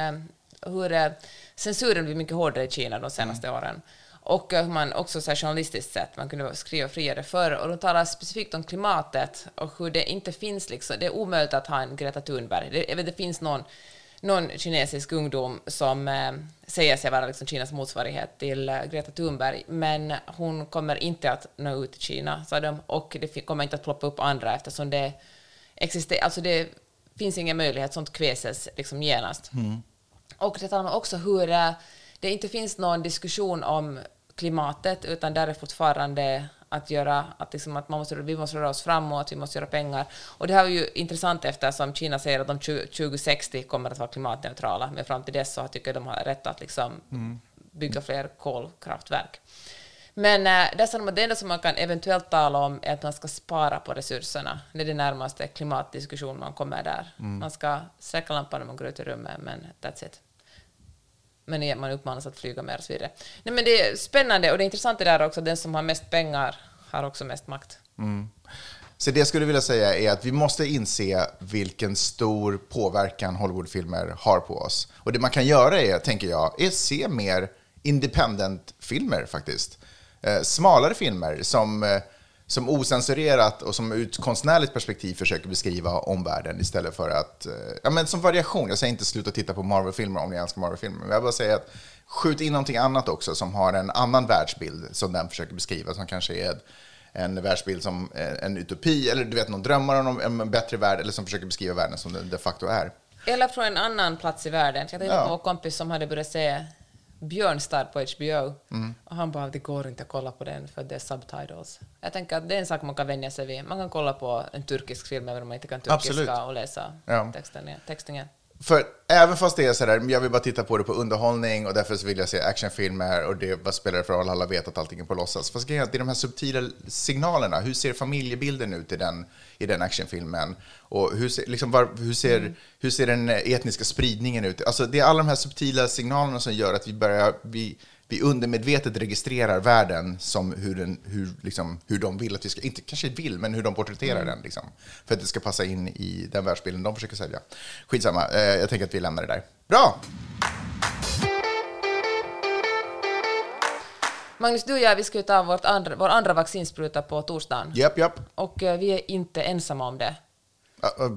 S3: eh, Hur eh, censuren blir mycket hårdare i Kina de senaste åren. Och eh, hur man också så här journalistiskt sett, man kunde skriva friare förr. Och de talar specifikt om klimatet och hur det inte finns liksom, det är omöjligt att ha en Greta Thunberg. Det, jag vet, det finns någon någon kinesisk ungdom som eh, säger sig vara liksom Kinas motsvarighet till eh, Greta Thunberg, men hon kommer inte att nå ut till Kina, sa de, och det kommer inte att ploppa upp andra eftersom det existerar, alltså det finns ingen möjlighet, sånt kväses liksom genast. Och det talar man också hur eh, det inte finns någon diskussion om klimatet, utan där är fortfarande att göra, att, liksom att man måste, vi måste röra oss framåt, vi måste göra pengar. Och det här är ju intressant eftersom Kina säger att de 20- 2060 kommer att vara klimatneutrala, men fram till dess så tycker jag de har rätt att liksom bygga fler kolkraftverk. Men äh, det, som, det enda som man kan eventuellt tala om är att man ska spara på resurserna. Det är det närmaste klimatdiskussion man kommer där. Man ska släcka lampan när man går ut i rummet, men that's it. Men man uppmanas att flyga mer och så vidare. Nej, men det är spännande och det är intressant det där också, den som har mest pengar har också mest makt. Mm.
S2: Så det jag skulle vilja säga är att vi måste inse vilken stor påverkan Hollywoodfilmer har på oss. Och det man kan göra är, tänker jag, är se mer independent-filmer faktiskt. Eh, smalare filmer som, eh, som osensurerat och som ur ett konstnärligt perspektiv försöker beskriva omvärlden istället för att, eh, ja men som variation. Jag säger inte sluta titta på Marvel-filmer om ni älskar Marvel-filmer, men jag vill säga att skjut in någonting annat också som har en annan världsbild som den försöker beskriva, som kanske är en världsbild som eh, en utopi, eller du vet, någon drömmar om en en bättre värld, eller som försöker beskriva världen som den de facto är.
S3: Eller från en annan plats i världen. Jag tänkte
S2: Ja.
S3: på vår kompis som hade börjat se Björnstar på HBO.
S2: Mm.
S3: Och han bara, det går inte att kolla på den för det är subtitles. Jag tänker att det är en sak man kan vänja sig vid. Man kan kolla på en turkisk film även om man inte kan turkiska
S2: Absolut.
S3: och läsa
S2: Ja.
S3: texten, texten igen.
S2: För även fast det är sådär, jag vill bara titta på det på underhållning och därför så vill jag se actionfilmer och det, vad spelar det för roll, alla vet att allting är på låtsas. Fast grejen är att det är de här subtila signalerna, hur ser familjebilden ut i den, i den actionfilmen? Och hur ser, liksom, var, hur, ser, hur ser den etniska spridningen ut? Alltså det är alla de här subtila signalerna som gör att vi börjar, vi, vi undermedvetet registrerar världen som hur, den, hur, liksom, hur de vill att vi ska, inte kanske vill, men hur de porträtterar den. Liksom, för att det ska passa in i den världsbilden de försöker sälja. Skitsamma, eh, jag tänker att vi lämnar det där. Bra!
S3: Magnus, du och jag, vi ska ju ta vårt andra, vår andra vaccinspruta på torsdagen.
S2: Japp, japp.
S3: Och eh, vi är inte ensamma om det.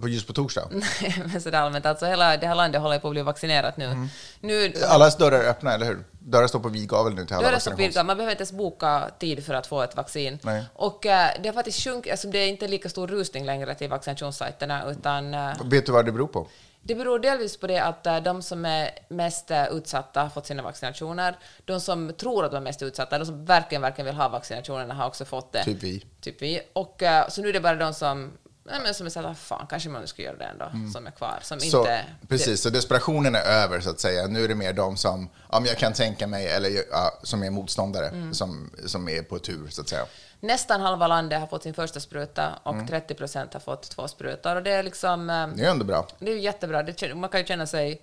S2: Just på torsdag.
S3: Men sådär allmänt, alltså hela det här landet håller på att bli vaccinerat nu.
S2: Mm.
S3: nu
S2: Allas dörrar är öppna, eller hur? Dörrar står på vid gavel nu till alla
S3: står
S2: vaccinations...
S3: vidgad, man behöver inte ens boka tid för att få ett vaccin.
S2: Nej.
S3: Och eh, det har faktiskt sjunkit, alltså det är inte lika stor rusning längre till vaccinationssajterna, utan eh,
S2: Vet du vad det beror på?
S3: det beror delvis på det att eh, de som är mest eh, utsatta har fått sina vaccinationer. De som tror att de är mest utsatta, de som verkligen, verkligen vill ha vaccinationerna har också fått det.
S2: Typ vi.
S3: Typ vi. Och eh, så nu är det bara de som, nej, men som är såhär, fan, kanske man ska göra det ändå, som är kvar. Som
S2: Mm. Så,
S3: inte...
S2: precis, så desperationen är över så att säga. Nu är det mer de som, om jag kan tänka mig, eller ja, som är motståndare,
S3: Mm.
S2: som, som är på tur så att säga.
S3: Nästan halva landet har fått sin första spruta och
S2: Mm.
S3: 30 procent har fått två sprutor. Och det är liksom... eh,
S2: Det är ändå bra.
S3: Det är jättebra. Det, man kan ju känna sig...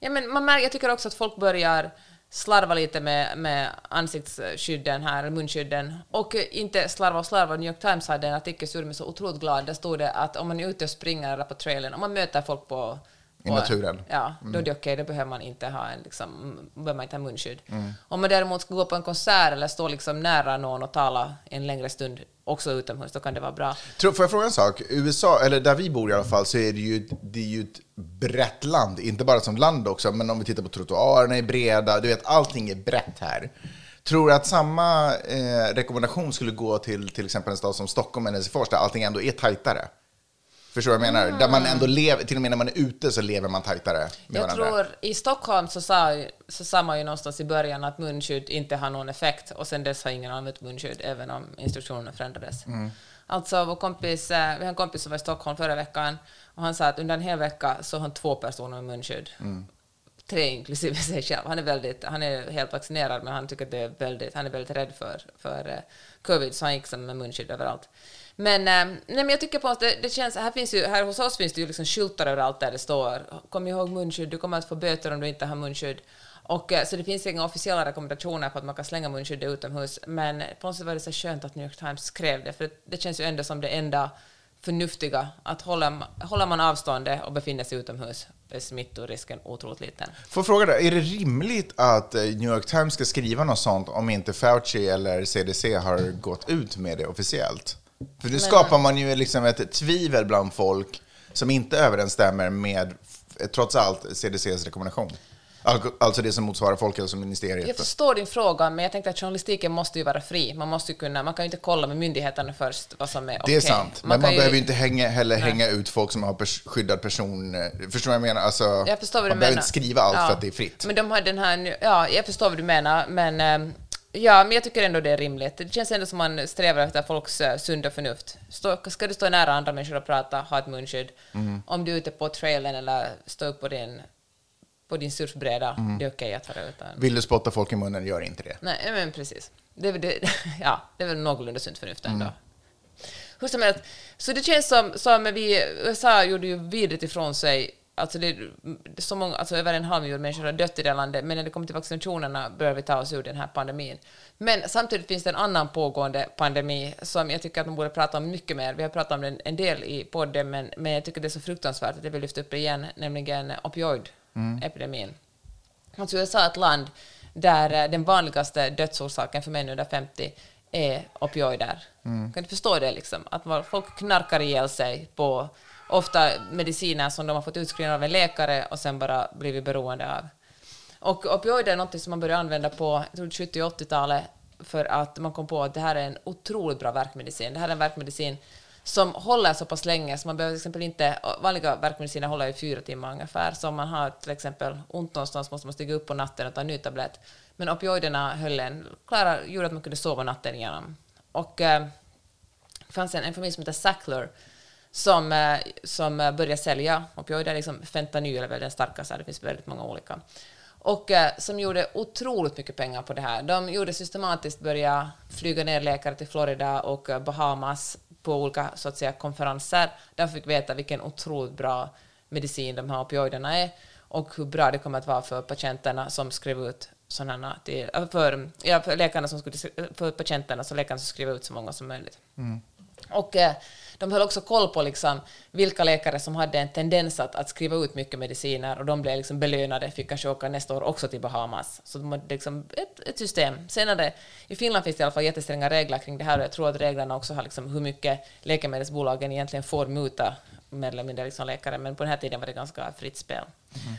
S3: Ja, men man märker, jag tycker också att folk börjar slarva lite med, med ansiktsskydden här, munskydden. Och inte slarva och slarva. New York Times hade en artikel som gjorde mig så otroligt glad. Där stod det att om man är ute och springer eller på trailern, om man möter folk på...
S2: I naturen.
S3: Ja, då är det okej. Då behöver man inte ha en, liksom, behöver man inte ha munskydd. Om man däremot ska gå på en konsert eller stå liksom nära någon och tala en längre stund, också utomhus, då kan det vara bra.
S2: Tror, får jag fråga en sak? USA, eller där vi bor i alla fall, så är det ju, det är ju ett brett land. Inte bara som land också, men om vi tittar på trottoarerna är breda. Du vet, allting är brett här. Tror du att samma eh, rekommendation skulle gå till till exempel en stad som Stockholm eller Helsingfors, där allting ändå är tajtare? Förstår du vad jag menar? Där man ändå lever, till och med när man är ute så lever man tajtare med
S3: Jag
S2: varandra.
S3: tror i Stockholm så sa, så sa man ju någonstans i början att munskydd inte har någon effekt och sen dess har ingen använt munskydd även om instruktionerna förändrades.
S2: Mm.
S3: Alltså vår kompis, eh, vi har en kompis som var i Stockholm förra veckan och han sa att under en hel vecka så har han två personer med munskydd.
S2: Mm.
S3: Tre inklusive sig själv. Han är, väldigt, han är helt vaccinerad men han tycker det är väldigt, han är väldigt rädd för, för eh, covid så han gick som med munskydd överallt. Men, ehm, nej, men jag tycker på att det, det känns, här, finns ju, här hos oss finns det ju liksom skyltar överallt där det står kom ihåg munskydd, du kommer att få böter om du inte har munskydd. Och, eh, så det finns inga officiella rekommendationer på att man kan slänga munskyddet utomhus, men på något sätt var det så skönt att New York Times skrev det, för det, det känns ju ändå som det enda förnuftiga, att hålla, håller man avståndet och befinner sig utomhus är smittorisken otroligt liten.
S2: Får jag fråga dig, är det rimligt att eh, New York Times ska skriva något sånt om inte Fauci eller CDC har gått ut med det officiellt? För nu skapar man ju liksom ett tvivel bland folk som inte överensstämmer med, trots allt, CDCs rekommendation. Al- Alltså det som motsvarar Folkhälsoministeriet.
S3: Jag förstår din fråga, men jag tänkte att journalistiken måste ju vara fri. Man måste kunna, man kan ju inte kolla med myndigheterna först vad som är okej.
S2: Det är sant, men man,
S3: ju-
S2: behöver ju inte hänga, heller
S3: Nej.
S2: hänga ut folk som har pers skyddad person. Förstår du vad jag menar? Alltså,
S3: Jag förstår vad
S2: man
S3: du
S2: behöver
S3: menar.
S2: inte skriva allt
S3: Ja.
S2: för att det är fritt.
S3: Men de har den här, ja, jag förstår vad du menar, men eh, ja, men jag tycker ändå det är rimligt. Det känns ändå som man strävar efter folks uh, sunda förnuft. Stå, ska du stå nära andra människor och prata, ha ett munskydd.
S2: Mm.
S3: Om du är ute på trailen eller står upp på din, på din surfbräda,
S2: Mm.
S3: det är okej att ha det utan...
S2: Vill du spotta folk i munnen, gör inte det.
S3: Nej, men precis. Det är, det, ja, det är väl någorlunda sunt förnuft ändå.
S2: Mm.
S3: Hur som helst, så det känns som, som vi, USA gjorde ju vidrigt ifrån sig, alltså det, så många, alltså över en halv miljon människor har dött i det landet, men när det kommer till vaccinationerna börjar vi ta oss ur den här pandemin. Men samtidigt finns det en annan pågående pandemi som jag tycker att man borde prata om mycket mer. Vi har pratat om den en del i podden, men, men jag tycker det är så fruktansvärt att jag vill lyfta upp det igen, nämligen opioidepidemin. Alltså USA är ett land där eh, den vanligaste dödsorsaken för män under 50 är opioider. Kan du förstå det? Liksom? Att folk knarkar ihjäl sig på ofta mediciner som de har fått utskrivna av en läkare och sen bara blivit beroende av. Och opioider är något som man började använda på 70 och 80-talet för att man kom på att det här är en otroligt bra värkmedicin. Det här är en värkmedicin som håller så pass länge, så man behöver till exempel inte, vanliga värkmediciner håller i fyra timmar ungefär, så om man har till exempel ont någonstans måste man stiga upp på natten och ta en ny tablett. Men opioiderna höll en, klara, gjorde att man kunde sova natten igenom. Och eh, det fanns en, en familj som heter Sackler som, eh, som började sälja opioider, liksom fentanyl är väl den starkaste, det finns väldigt många olika. Och eh, som gjorde otroligt mycket pengar på det här. De gjorde systematiskt börja flyga ner läkare till Florida och eh, Bahamas på olika så att säga, konferenser. De fick veta vilken otroligt bra medicin de här opioiderna är och hur bra det kommer att vara för patienterna som skrev ut sådana till, för, ja, för läkarna som skulle, för patienterna så läkarna som skriver ut så många som möjligt. Mm. Och eh, de höll också koll på liksom vilka läkare som hade en tendens att, att skriva ut mycket mediciner och de blev liksom belönade, fick kanske åka nästa år också till Bahamas. Så de hade liksom ett, ett system. Senare, i Finland finns det i alla fall jättestränga regler kring det här och jag tror att reglerna också har liksom hur mycket läkemedelsbolagen egentligen får muta mer eller mindre liksom läkare, men på den här tiden var det ganska fritt spel. Mm.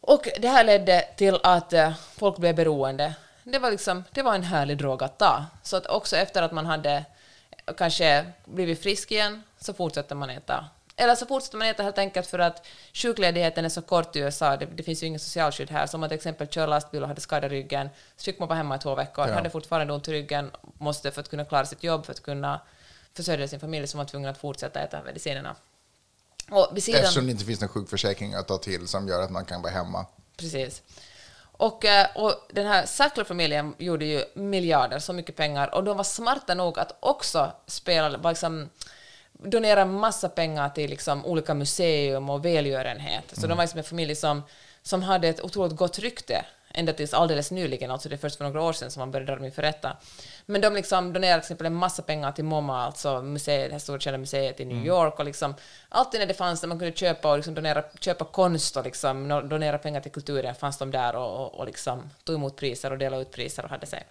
S3: Och det här ledde till att uh, folk blev beroende. Det var, liksom, det var en härlig drog att ta. Så att också efter att man hade kanske blivit frisk igen, så fortsätter man äta. Eller så fortsätter man äta helt enkelt för att sjukledigheten är så kort i USA, det, det finns ju ingen socialskydd här. Som man till exempel kör lastbil och hade skadat ryggen, så fick man vara hemma i två veckor, ja. hade fortfarande ont i ryggen, måste för att kunna klara sitt jobb, för att kunna försörja sin familj, så var man tvungen att fortsätta äta medicinerna.
S2: Och sidan, Eftersom det inte finns någon sjukförsäkring att ta till som gör att man kan vara hemma.
S3: Precis. Och, eh, och den här Sackler-familjen gjorde ju miljarder, så mycket pengar, och de var smarta nog att också spela, liksom, donera massa pengar till liksom, olika museum och välgörenhet. Så mm. de var liksom en familj som, som hade ett otroligt gott rykte ända tills alldeles nyligen, alltså det är först för några år sedan som man började dra dem inför rätta. Men de liksom donerade till exempel en massa pengar till MoMA, alltså museet, det historiska museet i New mm. York, och liksom alltid när det fanns där man kunde köpa och liksom donera, köpa konst och liksom donera pengar till kulturen fanns de där och, och, och liksom tog emot priser och delade ut priser och hade sig.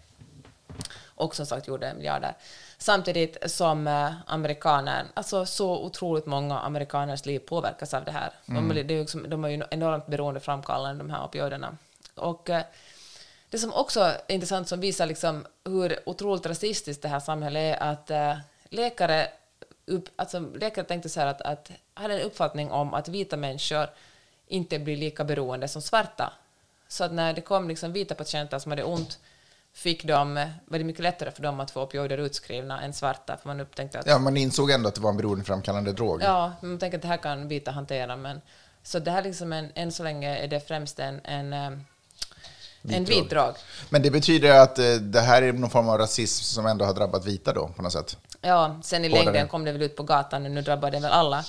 S3: Och som sagt gjorde miljarder. Samtidigt som eh, amerikaner, alltså så otroligt många amerikaners liv påverkas av det här. Mm. De, det är liksom, de är ju enormt beroendeframkallande, de här opioiderna. Och eh, det som också är intressant, som visar liksom hur otroligt rasistiskt det här samhället är, att äh, läkare, upp, alltså, läkare tänkte så här att, att hade en uppfattning om att vita människor inte blir lika beroende som svarta. Så att när det kom liksom vita patienter som hade ont fick de, var det mycket lättare för dem att få opioider utskrivna än svarta. För man upptäckte att,
S2: ja, man insåg ändå att det var en beroendeframkallande drog.
S3: Ja, man tänkte att det här kan vita hantera. Men, så det här liksom en, än så länge är det främst en, en eh, en vit drag.
S2: Men det betyder att eh, det här är någon form av rasism som ändå har drabbat vita då, på något sätt?
S3: Ja, sen i Hårdare. längden kom det väl ut på gatan och nu drabbar det väl alla.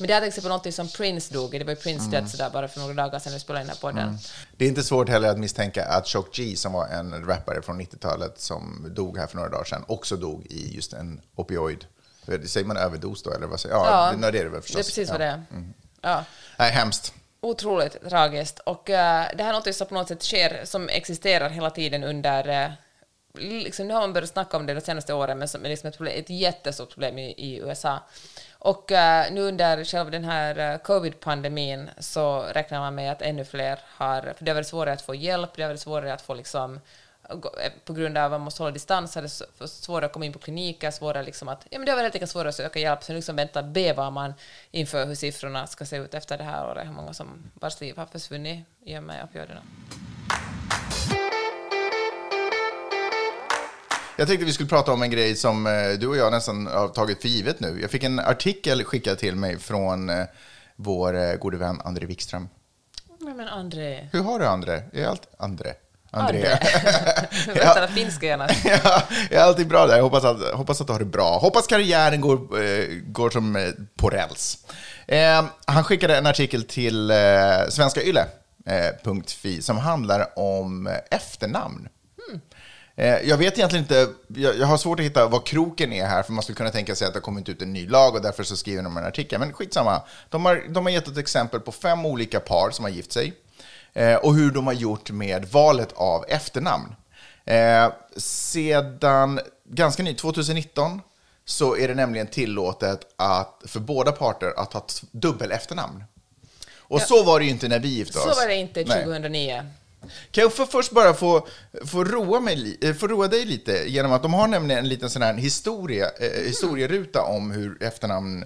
S3: Men det är till exempel något som Prince dog. Det var ju Prince mm. död sådär bara för några dagar sedan vi spelade in den här podden. Mm.
S2: Det är inte svårt heller att misstänka att Shock G, som var en rappare från 90-talet som dog här för några dagar sedan, också dog i just en opioid. Säger man överdos då, eller vad säger Ja, ja det, är det väl förstås.
S3: Det är precis vad det är. Mm. Ja.
S2: Nej, hemskt
S3: otroligt tragiskt. Och uh, det här är något som på något sätt sker, som existerar hela tiden under... Uh, liksom, nu har man börjat snacka om det de senaste åren, men som är liksom ett, problem, ett jättestort problem i, i USA. Och uh, nu under själva den här covid-pandemin så räknar man med att ännu fler har... För det har varit svårare att få hjälp, det har varit svårare att få liksom på grund av att man måste hålla distans, är det svårare att komma in på kliniker, svårare liksom att, ja men det var helt enkelt svårare att söka hjälp, så liksom vänta, bevar man inför hur siffrorna ska se ut efter det här året, hur många som vars liv har försvunnit i och med opioiderna.
S2: Jag tänkte vi skulle prata om en grej som eh, du och jag nästan har tagit för givet nu. Jag fick en artikel skickad till mig från eh, vår gode vän André Wikström.
S3: Nej men André.
S2: Hur har du André? Är allt André? André.
S3: Berätta finska gärna.
S2: ja, är alltid bra där. Jag hoppas att, hoppas att du har det bra. Hoppas karriären går, eh, går som eh, på räls. Eh, han skickade en artikel till eh, Svenska Yle. Eh, .fi, som handlar om efternamn. Eh, jag vet egentligen inte, jag, jag, har svårt att hitta vad kroken är här, för man skulle kunna tänka sig att det har kommit ut en ny lag och därför så skriver de en artikel. Men skitsamma, de har, de har gett ett exempel på fem olika par som har gift sig. Eh, och hur de har gjort med valet av efternamn. Eh, sedan ganska nytt, 2019, så är det nämligen tillåtet att, för båda parter att ha dubbel efternamn. Och ja. så var det ju inte när vi gifte oss.
S3: Så var det inte 2009.
S2: Kan jag för först bara få, få, roa mig, eh, få roa dig lite genom att de har nämligen en liten sån här historia, eh, historieruta om hur efternamn,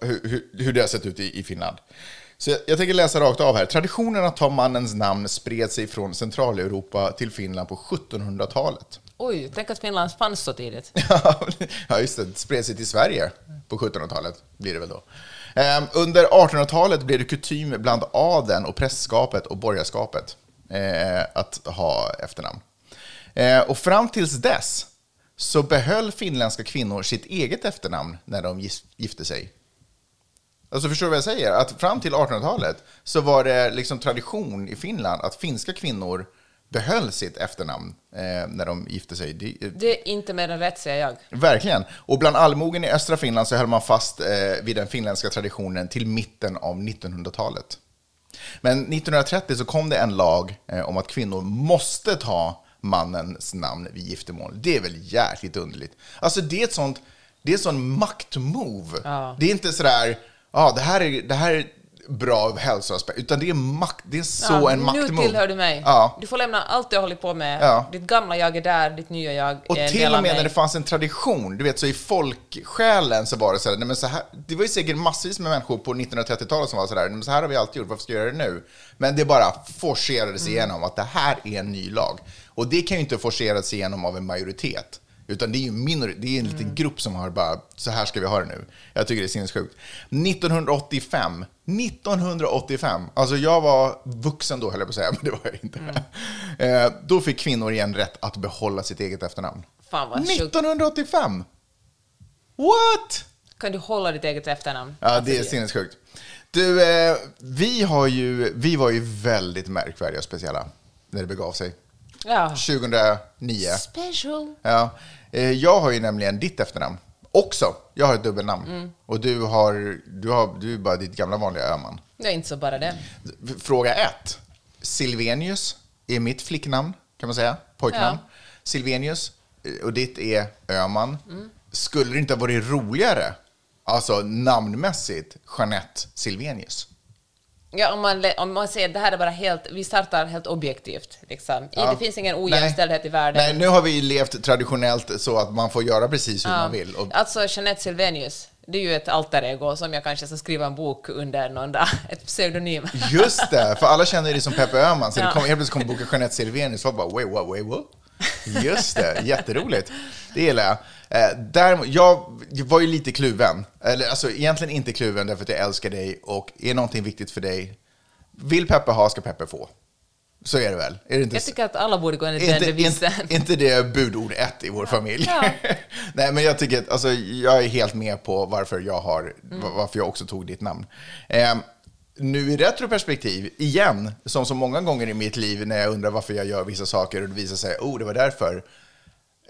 S2: hur, hur, hur det har sett ut i, i Finland. Så jag, jag tänker läsa rakt av här. Traditionen att ta mannens namn spred sig från Centraleuropa till Finland på 1700-talet.
S3: Oj, tänk att Finland fanns så tidigt.
S2: ja, just det. Spred sig till Sverige på 1700-talet, blir det väl då. Ehm, Under 1800-talet blev det kutym bland adeln och prästskapet och borgarskapet eh, att ha efternamn. Eh, Och fram tills dess så behöll finländska kvinnor sitt eget efternamn när de gifte sig. Alltså förstår du vad jag säger? Att fram till 1800-talet så var det liksom tradition i Finland att finska kvinnor behöll sitt efternamn eh, när de gifte sig. Det,
S3: Det är inte mer än rätt, säger jag.
S2: Verkligen. Och bland allmogen i östra Finland så höll man fast eh, vid den finländska traditionen till mitten av 1900-talet. Men 1930 så kom det en lag eh, om att kvinnor måste ta mannens namn vid giftermål. Det är väl jäkligt underligt. Alltså det är ett sånt, det är sånt maktmove.
S3: Ja.
S2: Det är inte sådär, ja det här är, det här är bra hälsoaspekt, utan det är makt, det är så
S3: Ja,
S2: en maktmove.
S3: Nu tillhör du mig.
S2: Ja.
S3: Du får lämna allt du har hållit på med.
S2: Ja.
S3: Ditt gamla jag är där, ditt nya jag
S2: Och
S3: är en
S2: till och med när det fanns en tradition, du vet så i folksjälen så var det så här, nej men så här, det var ju säkert massvis med människor på 1930-talet som var så där, nej men så här har vi alltid gjort, varför ska jag göra det nu? Men det bara forcerades
S3: Mm.
S2: igenom att det här är en ny lag. Och det kan ju inte forceras igenom av en majoritet. Utan det är ju minor- det är en
S3: Mm.
S2: liten grupp som har bara, så här ska vi ha det nu. Jag tycker det är sinnessjukt. 1985, 1985, alltså jag var vuxen då höll jag på att säga, men det var jag inte.
S3: Mm.
S2: Eh, då fick kvinnor igen rätt att behålla sitt eget efternamn.
S3: Fan vad sjukt.
S2: 1985! What?
S3: Kan du hålla ditt eget efternamn?
S2: Ja,
S3: Alltså,
S2: det är sinnessjukt. Du, eh, vi, har ju, vi var ju väldigt märkvärdiga och speciella när det begav sig.
S3: Ja.
S2: 2009.
S3: Special.
S2: Ja, jag har ju nämligen ditt efternamn också. Jag har ett dubbelnamn.
S3: Mm.
S2: Och du har, du har du är bara ditt gamla vanliga Öhman.
S3: Det är inte så bara det.
S2: Fråga ett. Silvenius är mitt flicknamn, kan man säga. Pojknamn.
S3: Ja.
S2: Silvenius, eh, och ditt är Öhman. Skulle det inte ha varit roligare, alltså namnmässigt, Jeanette Silvenius?
S3: Ja, om man, om man säger det här är bara helt, vi startar helt objektivt. Liksom.
S2: Ja.
S3: Det finns ingen ojämställdhet i världen.
S2: Nej, nu har vi levt traditionellt så att man får göra precis hur man vill. Och,
S3: Alltså Jeanette Silvenius, det är ju ett alter ego som jag kanske ska skriva en bok under någon dag. Ett pseudonym.
S2: Just det, för alla känner dig som Peppe Öhman, så det
S3: Ja.
S2: kom, helt plötsligt kom boken Jeanette Silvenius och bara wait, what, wait, what? Just det, jätteroligt. Det gillar jag. Eh, däremot, jag var ju lite kluven. Eller alltså egentligen inte kluven därför att jag älskar dig och är någonting viktigt för dig. Vill Peppe ha ska Peppe få. Så är det väl? Är det inte
S3: Jag tycker att alla borde gå enligt den
S2: inte,
S3: devisen.
S2: inte, inte det budord ett i vår familj.
S3: Ja.
S2: Nej, men jag tycker att alltså, jag är helt med på varför jag, har,
S3: Mm.
S2: varför jag också tog ditt namn. Eh, nu i retroperspektiv, igen, som så många gånger i mitt liv när jag undrar varför jag gör vissa saker och det visar sig, oh, det var därför.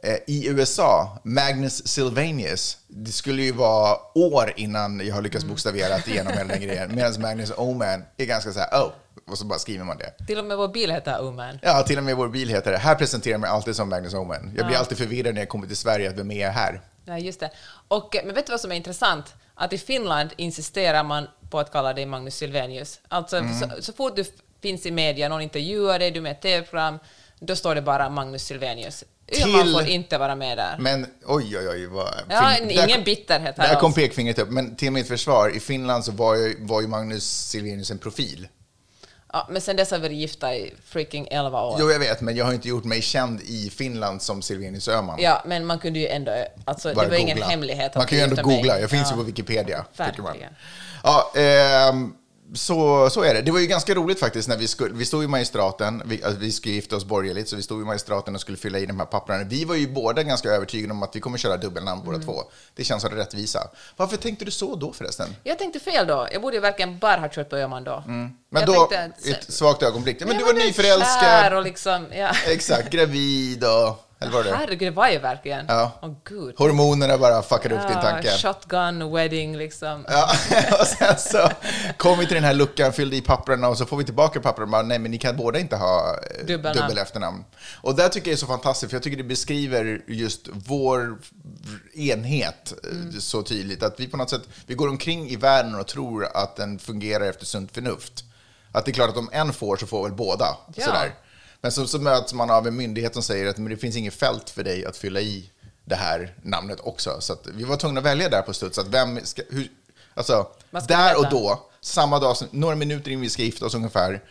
S2: Eh, I USA, Magnus Sylvanius, det skulle ju vara år innan jag har lyckats
S3: Mm.
S2: bokstavera igenom hela den grejen, medan Magnus Oman är ganska så här, oh, och så bara skriver man det.
S3: Till och med vår bil heter Oman.
S2: Ja, till och med vår bil heter det. Här presenterar jag mig alltid som Magnus Oman. Jag blir alltid förvirrad när jag kommer till Sverige att vem är jag här?
S3: Ja, just det. Och, eh, men vet du vad som är intressant? Att i Finland insisterar man på att kalla dig Magnus Silvenius. Alltså,
S2: Mm.
S3: så, så fort du finns i media, någon intervjuar dig, du är med i ett TV-program, då står det bara Magnus Silvenius. Man
S2: Till-
S3: får inte vara med där.
S2: Men oj, oj, oj. Vad,
S3: Ja,
S2: Fin-
S3: ingen
S2: där-
S3: bitterhet här
S2: Där kom
S3: alls.
S2: pekfingret upp. Men till mitt försvar, i Finland så var ju, var ju Magnus Silvenius en profil.
S3: Ja, men sen dess har vi varit gifta i freaking 11 år.
S2: Jo, jag vet, men jag har inte gjort mig känd i Finland som Silvenius Öhman.
S3: Ja, men man kunde ju ändå... Alltså,
S2: Bara
S3: det var ingen
S2: googla.
S3: hemlighet att
S2: Man kan ju ändå
S3: gifte mig.
S2: googla. Jag finns
S3: Ja.
S2: ju på Wikipedia. tycker man.
S3: Verkligen.
S2: Ja, ehm, så, så är det. Det var ju ganska roligt faktiskt när vi skulle, vi stod i magistraten, vi, alltså, vi skulle gifta oss borgerligt, så vi stod i magistraten och skulle fylla i de här papperna. Vi var ju båda ganska övertygade om att vi kommer köra dubbelnamn båda
S3: Mm.
S2: två. Det känns som rättvisa. Varför tänkte du så då förresten?
S3: Jag tänkte fel då. Jag borde ju verkligen bara ha kört på Öhman då.
S2: Men
S3: jag
S2: då,
S3: tänkte
S2: ett svagt ögonblick. Men
S3: Jag
S2: du var
S3: kär
S2: nyförälskad.
S3: och liksom... Ja.
S2: Exakt, gravid och... Eller var det?
S3: Herregud, det var ju verkligen.
S2: Ja.
S3: Åh gud.
S2: Hormonerna bara fuckade upp din
S3: Ja,
S2: tanke.
S3: Shotgun wedding liksom.
S2: Ja, och sen så kom vi till den här luckan, fyllde i papperna och så får vi tillbaka papperna och bara, nej men ni kan båda inte ha eh,
S3: Dubbelnamn.
S2: dubbel efternamn. Och det tycker jag är så fantastiskt, för jag tycker det beskriver just vår enhet eh,
S3: Mm.
S2: så tydligt. Att vi på något sätt, vi går omkring i världen och tror att den fungerar efter sunt förnuft. Att det är klart att om en får så får väl båda.
S3: Ja.
S2: Sådär. Men så, så möts man av en myndighet som säger att men det finns inget fält för dig att fylla i det här namnet också. Så vi var tvungna att välja där på studs. Att vem ska, hur, alltså, där och då, samma dag, några minuter innan vi ska gifta oss ungefär,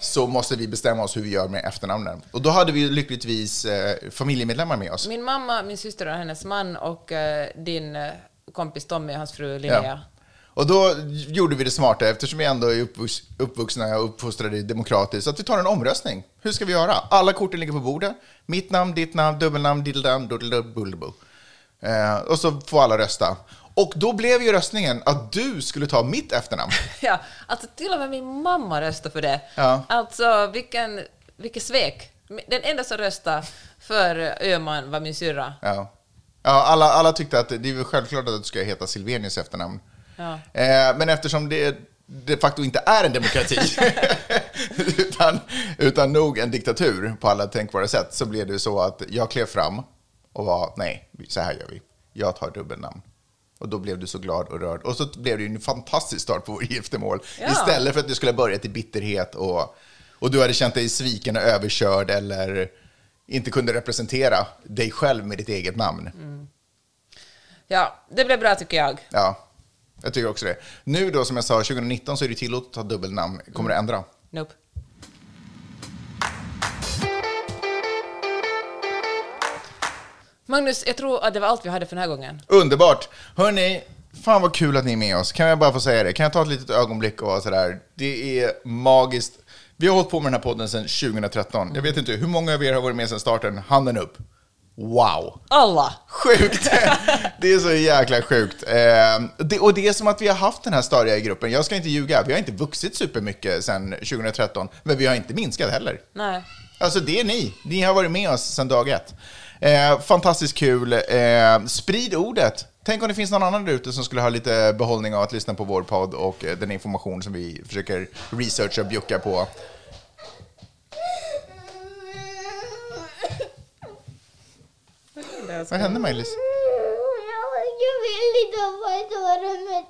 S2: så måste vi bestämma oss hur vi gör med efternamnen. Och då hade vi lyckligtvis eh, familjemedlemmar med oss.
S3: Min mamma, min syster och hennes man och eh, din eh, kompis Tommy och hans fru Linnea.
S2: Ja. Och då gjorde vi det smarta, eftersom vi ändå är uppvux, uppvuxna och uppfostrade demokratiskt, att vi tar en omröstning. Hur ska vi göra? Alla korten ligger på bordet. Mitt namn, ditt namn, dubbelnamn, diddledam, doodledubbulbo. Eh, och så får alla rösta. Och då blev ju röstningen att du skulle ta mitt efternamn.
S3: Ja, alltså till och med min mamma röstade för det.
S2: Ja.
S3: Alltså vilken, vilket svek. Den enda som röstade för Öhman var min syrra.
S2: Ja. Ja, alla, alla tyckte att det är självklart att du ska heta Silvenius efternamn.
S3: Ja.
S2: Eh, men eftersom det de facto inte är en demokrati, utan, utan nog en diktatur på alla tänkbara sätt, så blev det så att jag klev fram och var, nej, så här gör vi. Jag tar dubbelnamn. Och då blev du så glad och rörd. Och så blev det ju en fantastisk start på vår giftermål.
S3: Ja.
S2: Istället för att det skulle ha börjat i bitterhet och, och du hade känt dig sviken och överkörd eller inte kunde representera dig själv med ditt eget namn.
S3: Ja, det blev bra tycker jag.
S2: Ja, jag tycker också det. Nu då, som jag sa, 2019 så är det tillåtet att ha dubbelnamn. Kommer det ändra?
S3: Nope. Magnus, jag tror att det var allt vi hade för den här gången.
S2: Underbart! Hörni, fan vad kul att ni är med oss. Kan jag bara få säga det? Kan jag ta ett litet ögonblick och vara sådär? Det är magiskt. Vi har hållit på med den här podden sedan 2013. Jag vet inte, hur många av er har varit med sedan starten? Handen upp. Wow!
S3: Alla!
S2: Sjukt! Det är så jäkla sjukt. Eh, det, och det är som att vi har haft den här stadiga i gruppen. Jag ska inte ljuga, vi har inte vuxit supermycket sedan 2013, men vi har inte minskat heller.
S3: Nej.
S2: Alltså det är ni. Ni har varit med oss sedan dag ett. Eh, fantastiskt kul. Eh, sprid ordet. Tänk om det finns någon annan där ute som skulle ha lite behållning av att lyssna på vår podd och eh, den information som vi försöker researcha och bjucka på. Vad hände Maj-Lis?
S4: Jag vill inte vara med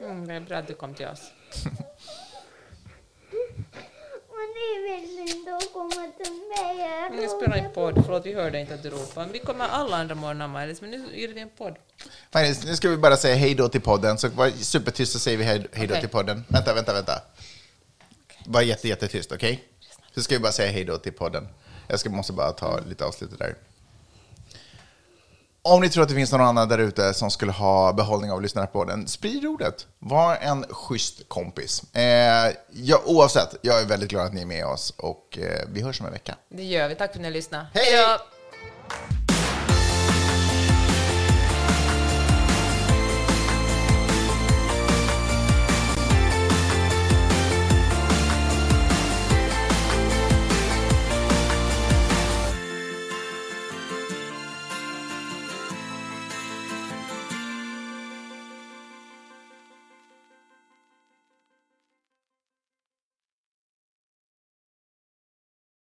S3: Mm, det är bra att du kom till oss.
S4: Men ni vill inte komma till mig.
S3: Men Jag spelar in podd, förlåt vi hörde inte att du ropade. Vi kommer alla andra morgnar Maj-Lis, men nu gör vi en podd.
S2: Maj-Lis, nu ska vi bara säga hej då till podden. Så var supertyst så säger vi hej, hej då
S3: Okej.
S2: till podden. Vänta, vänta, vänta. Var jätte, jättetyst, okej? Så ska vi bara säga hej då till podden. Jag ska, måste bara ta lite avslutet där. Om ni tror att det finns någon annan där ute som skulle ha behållning av att lyssna på den, sprid ordet. Var en schysst kompis. Eh, ja, oavsett, jag är väldigt glad att ni är med oss och eh, vi hörs om en vecka.
S3: Det gör vi. Tack för att ni lyssnade.
S2: Hej!
S3: då!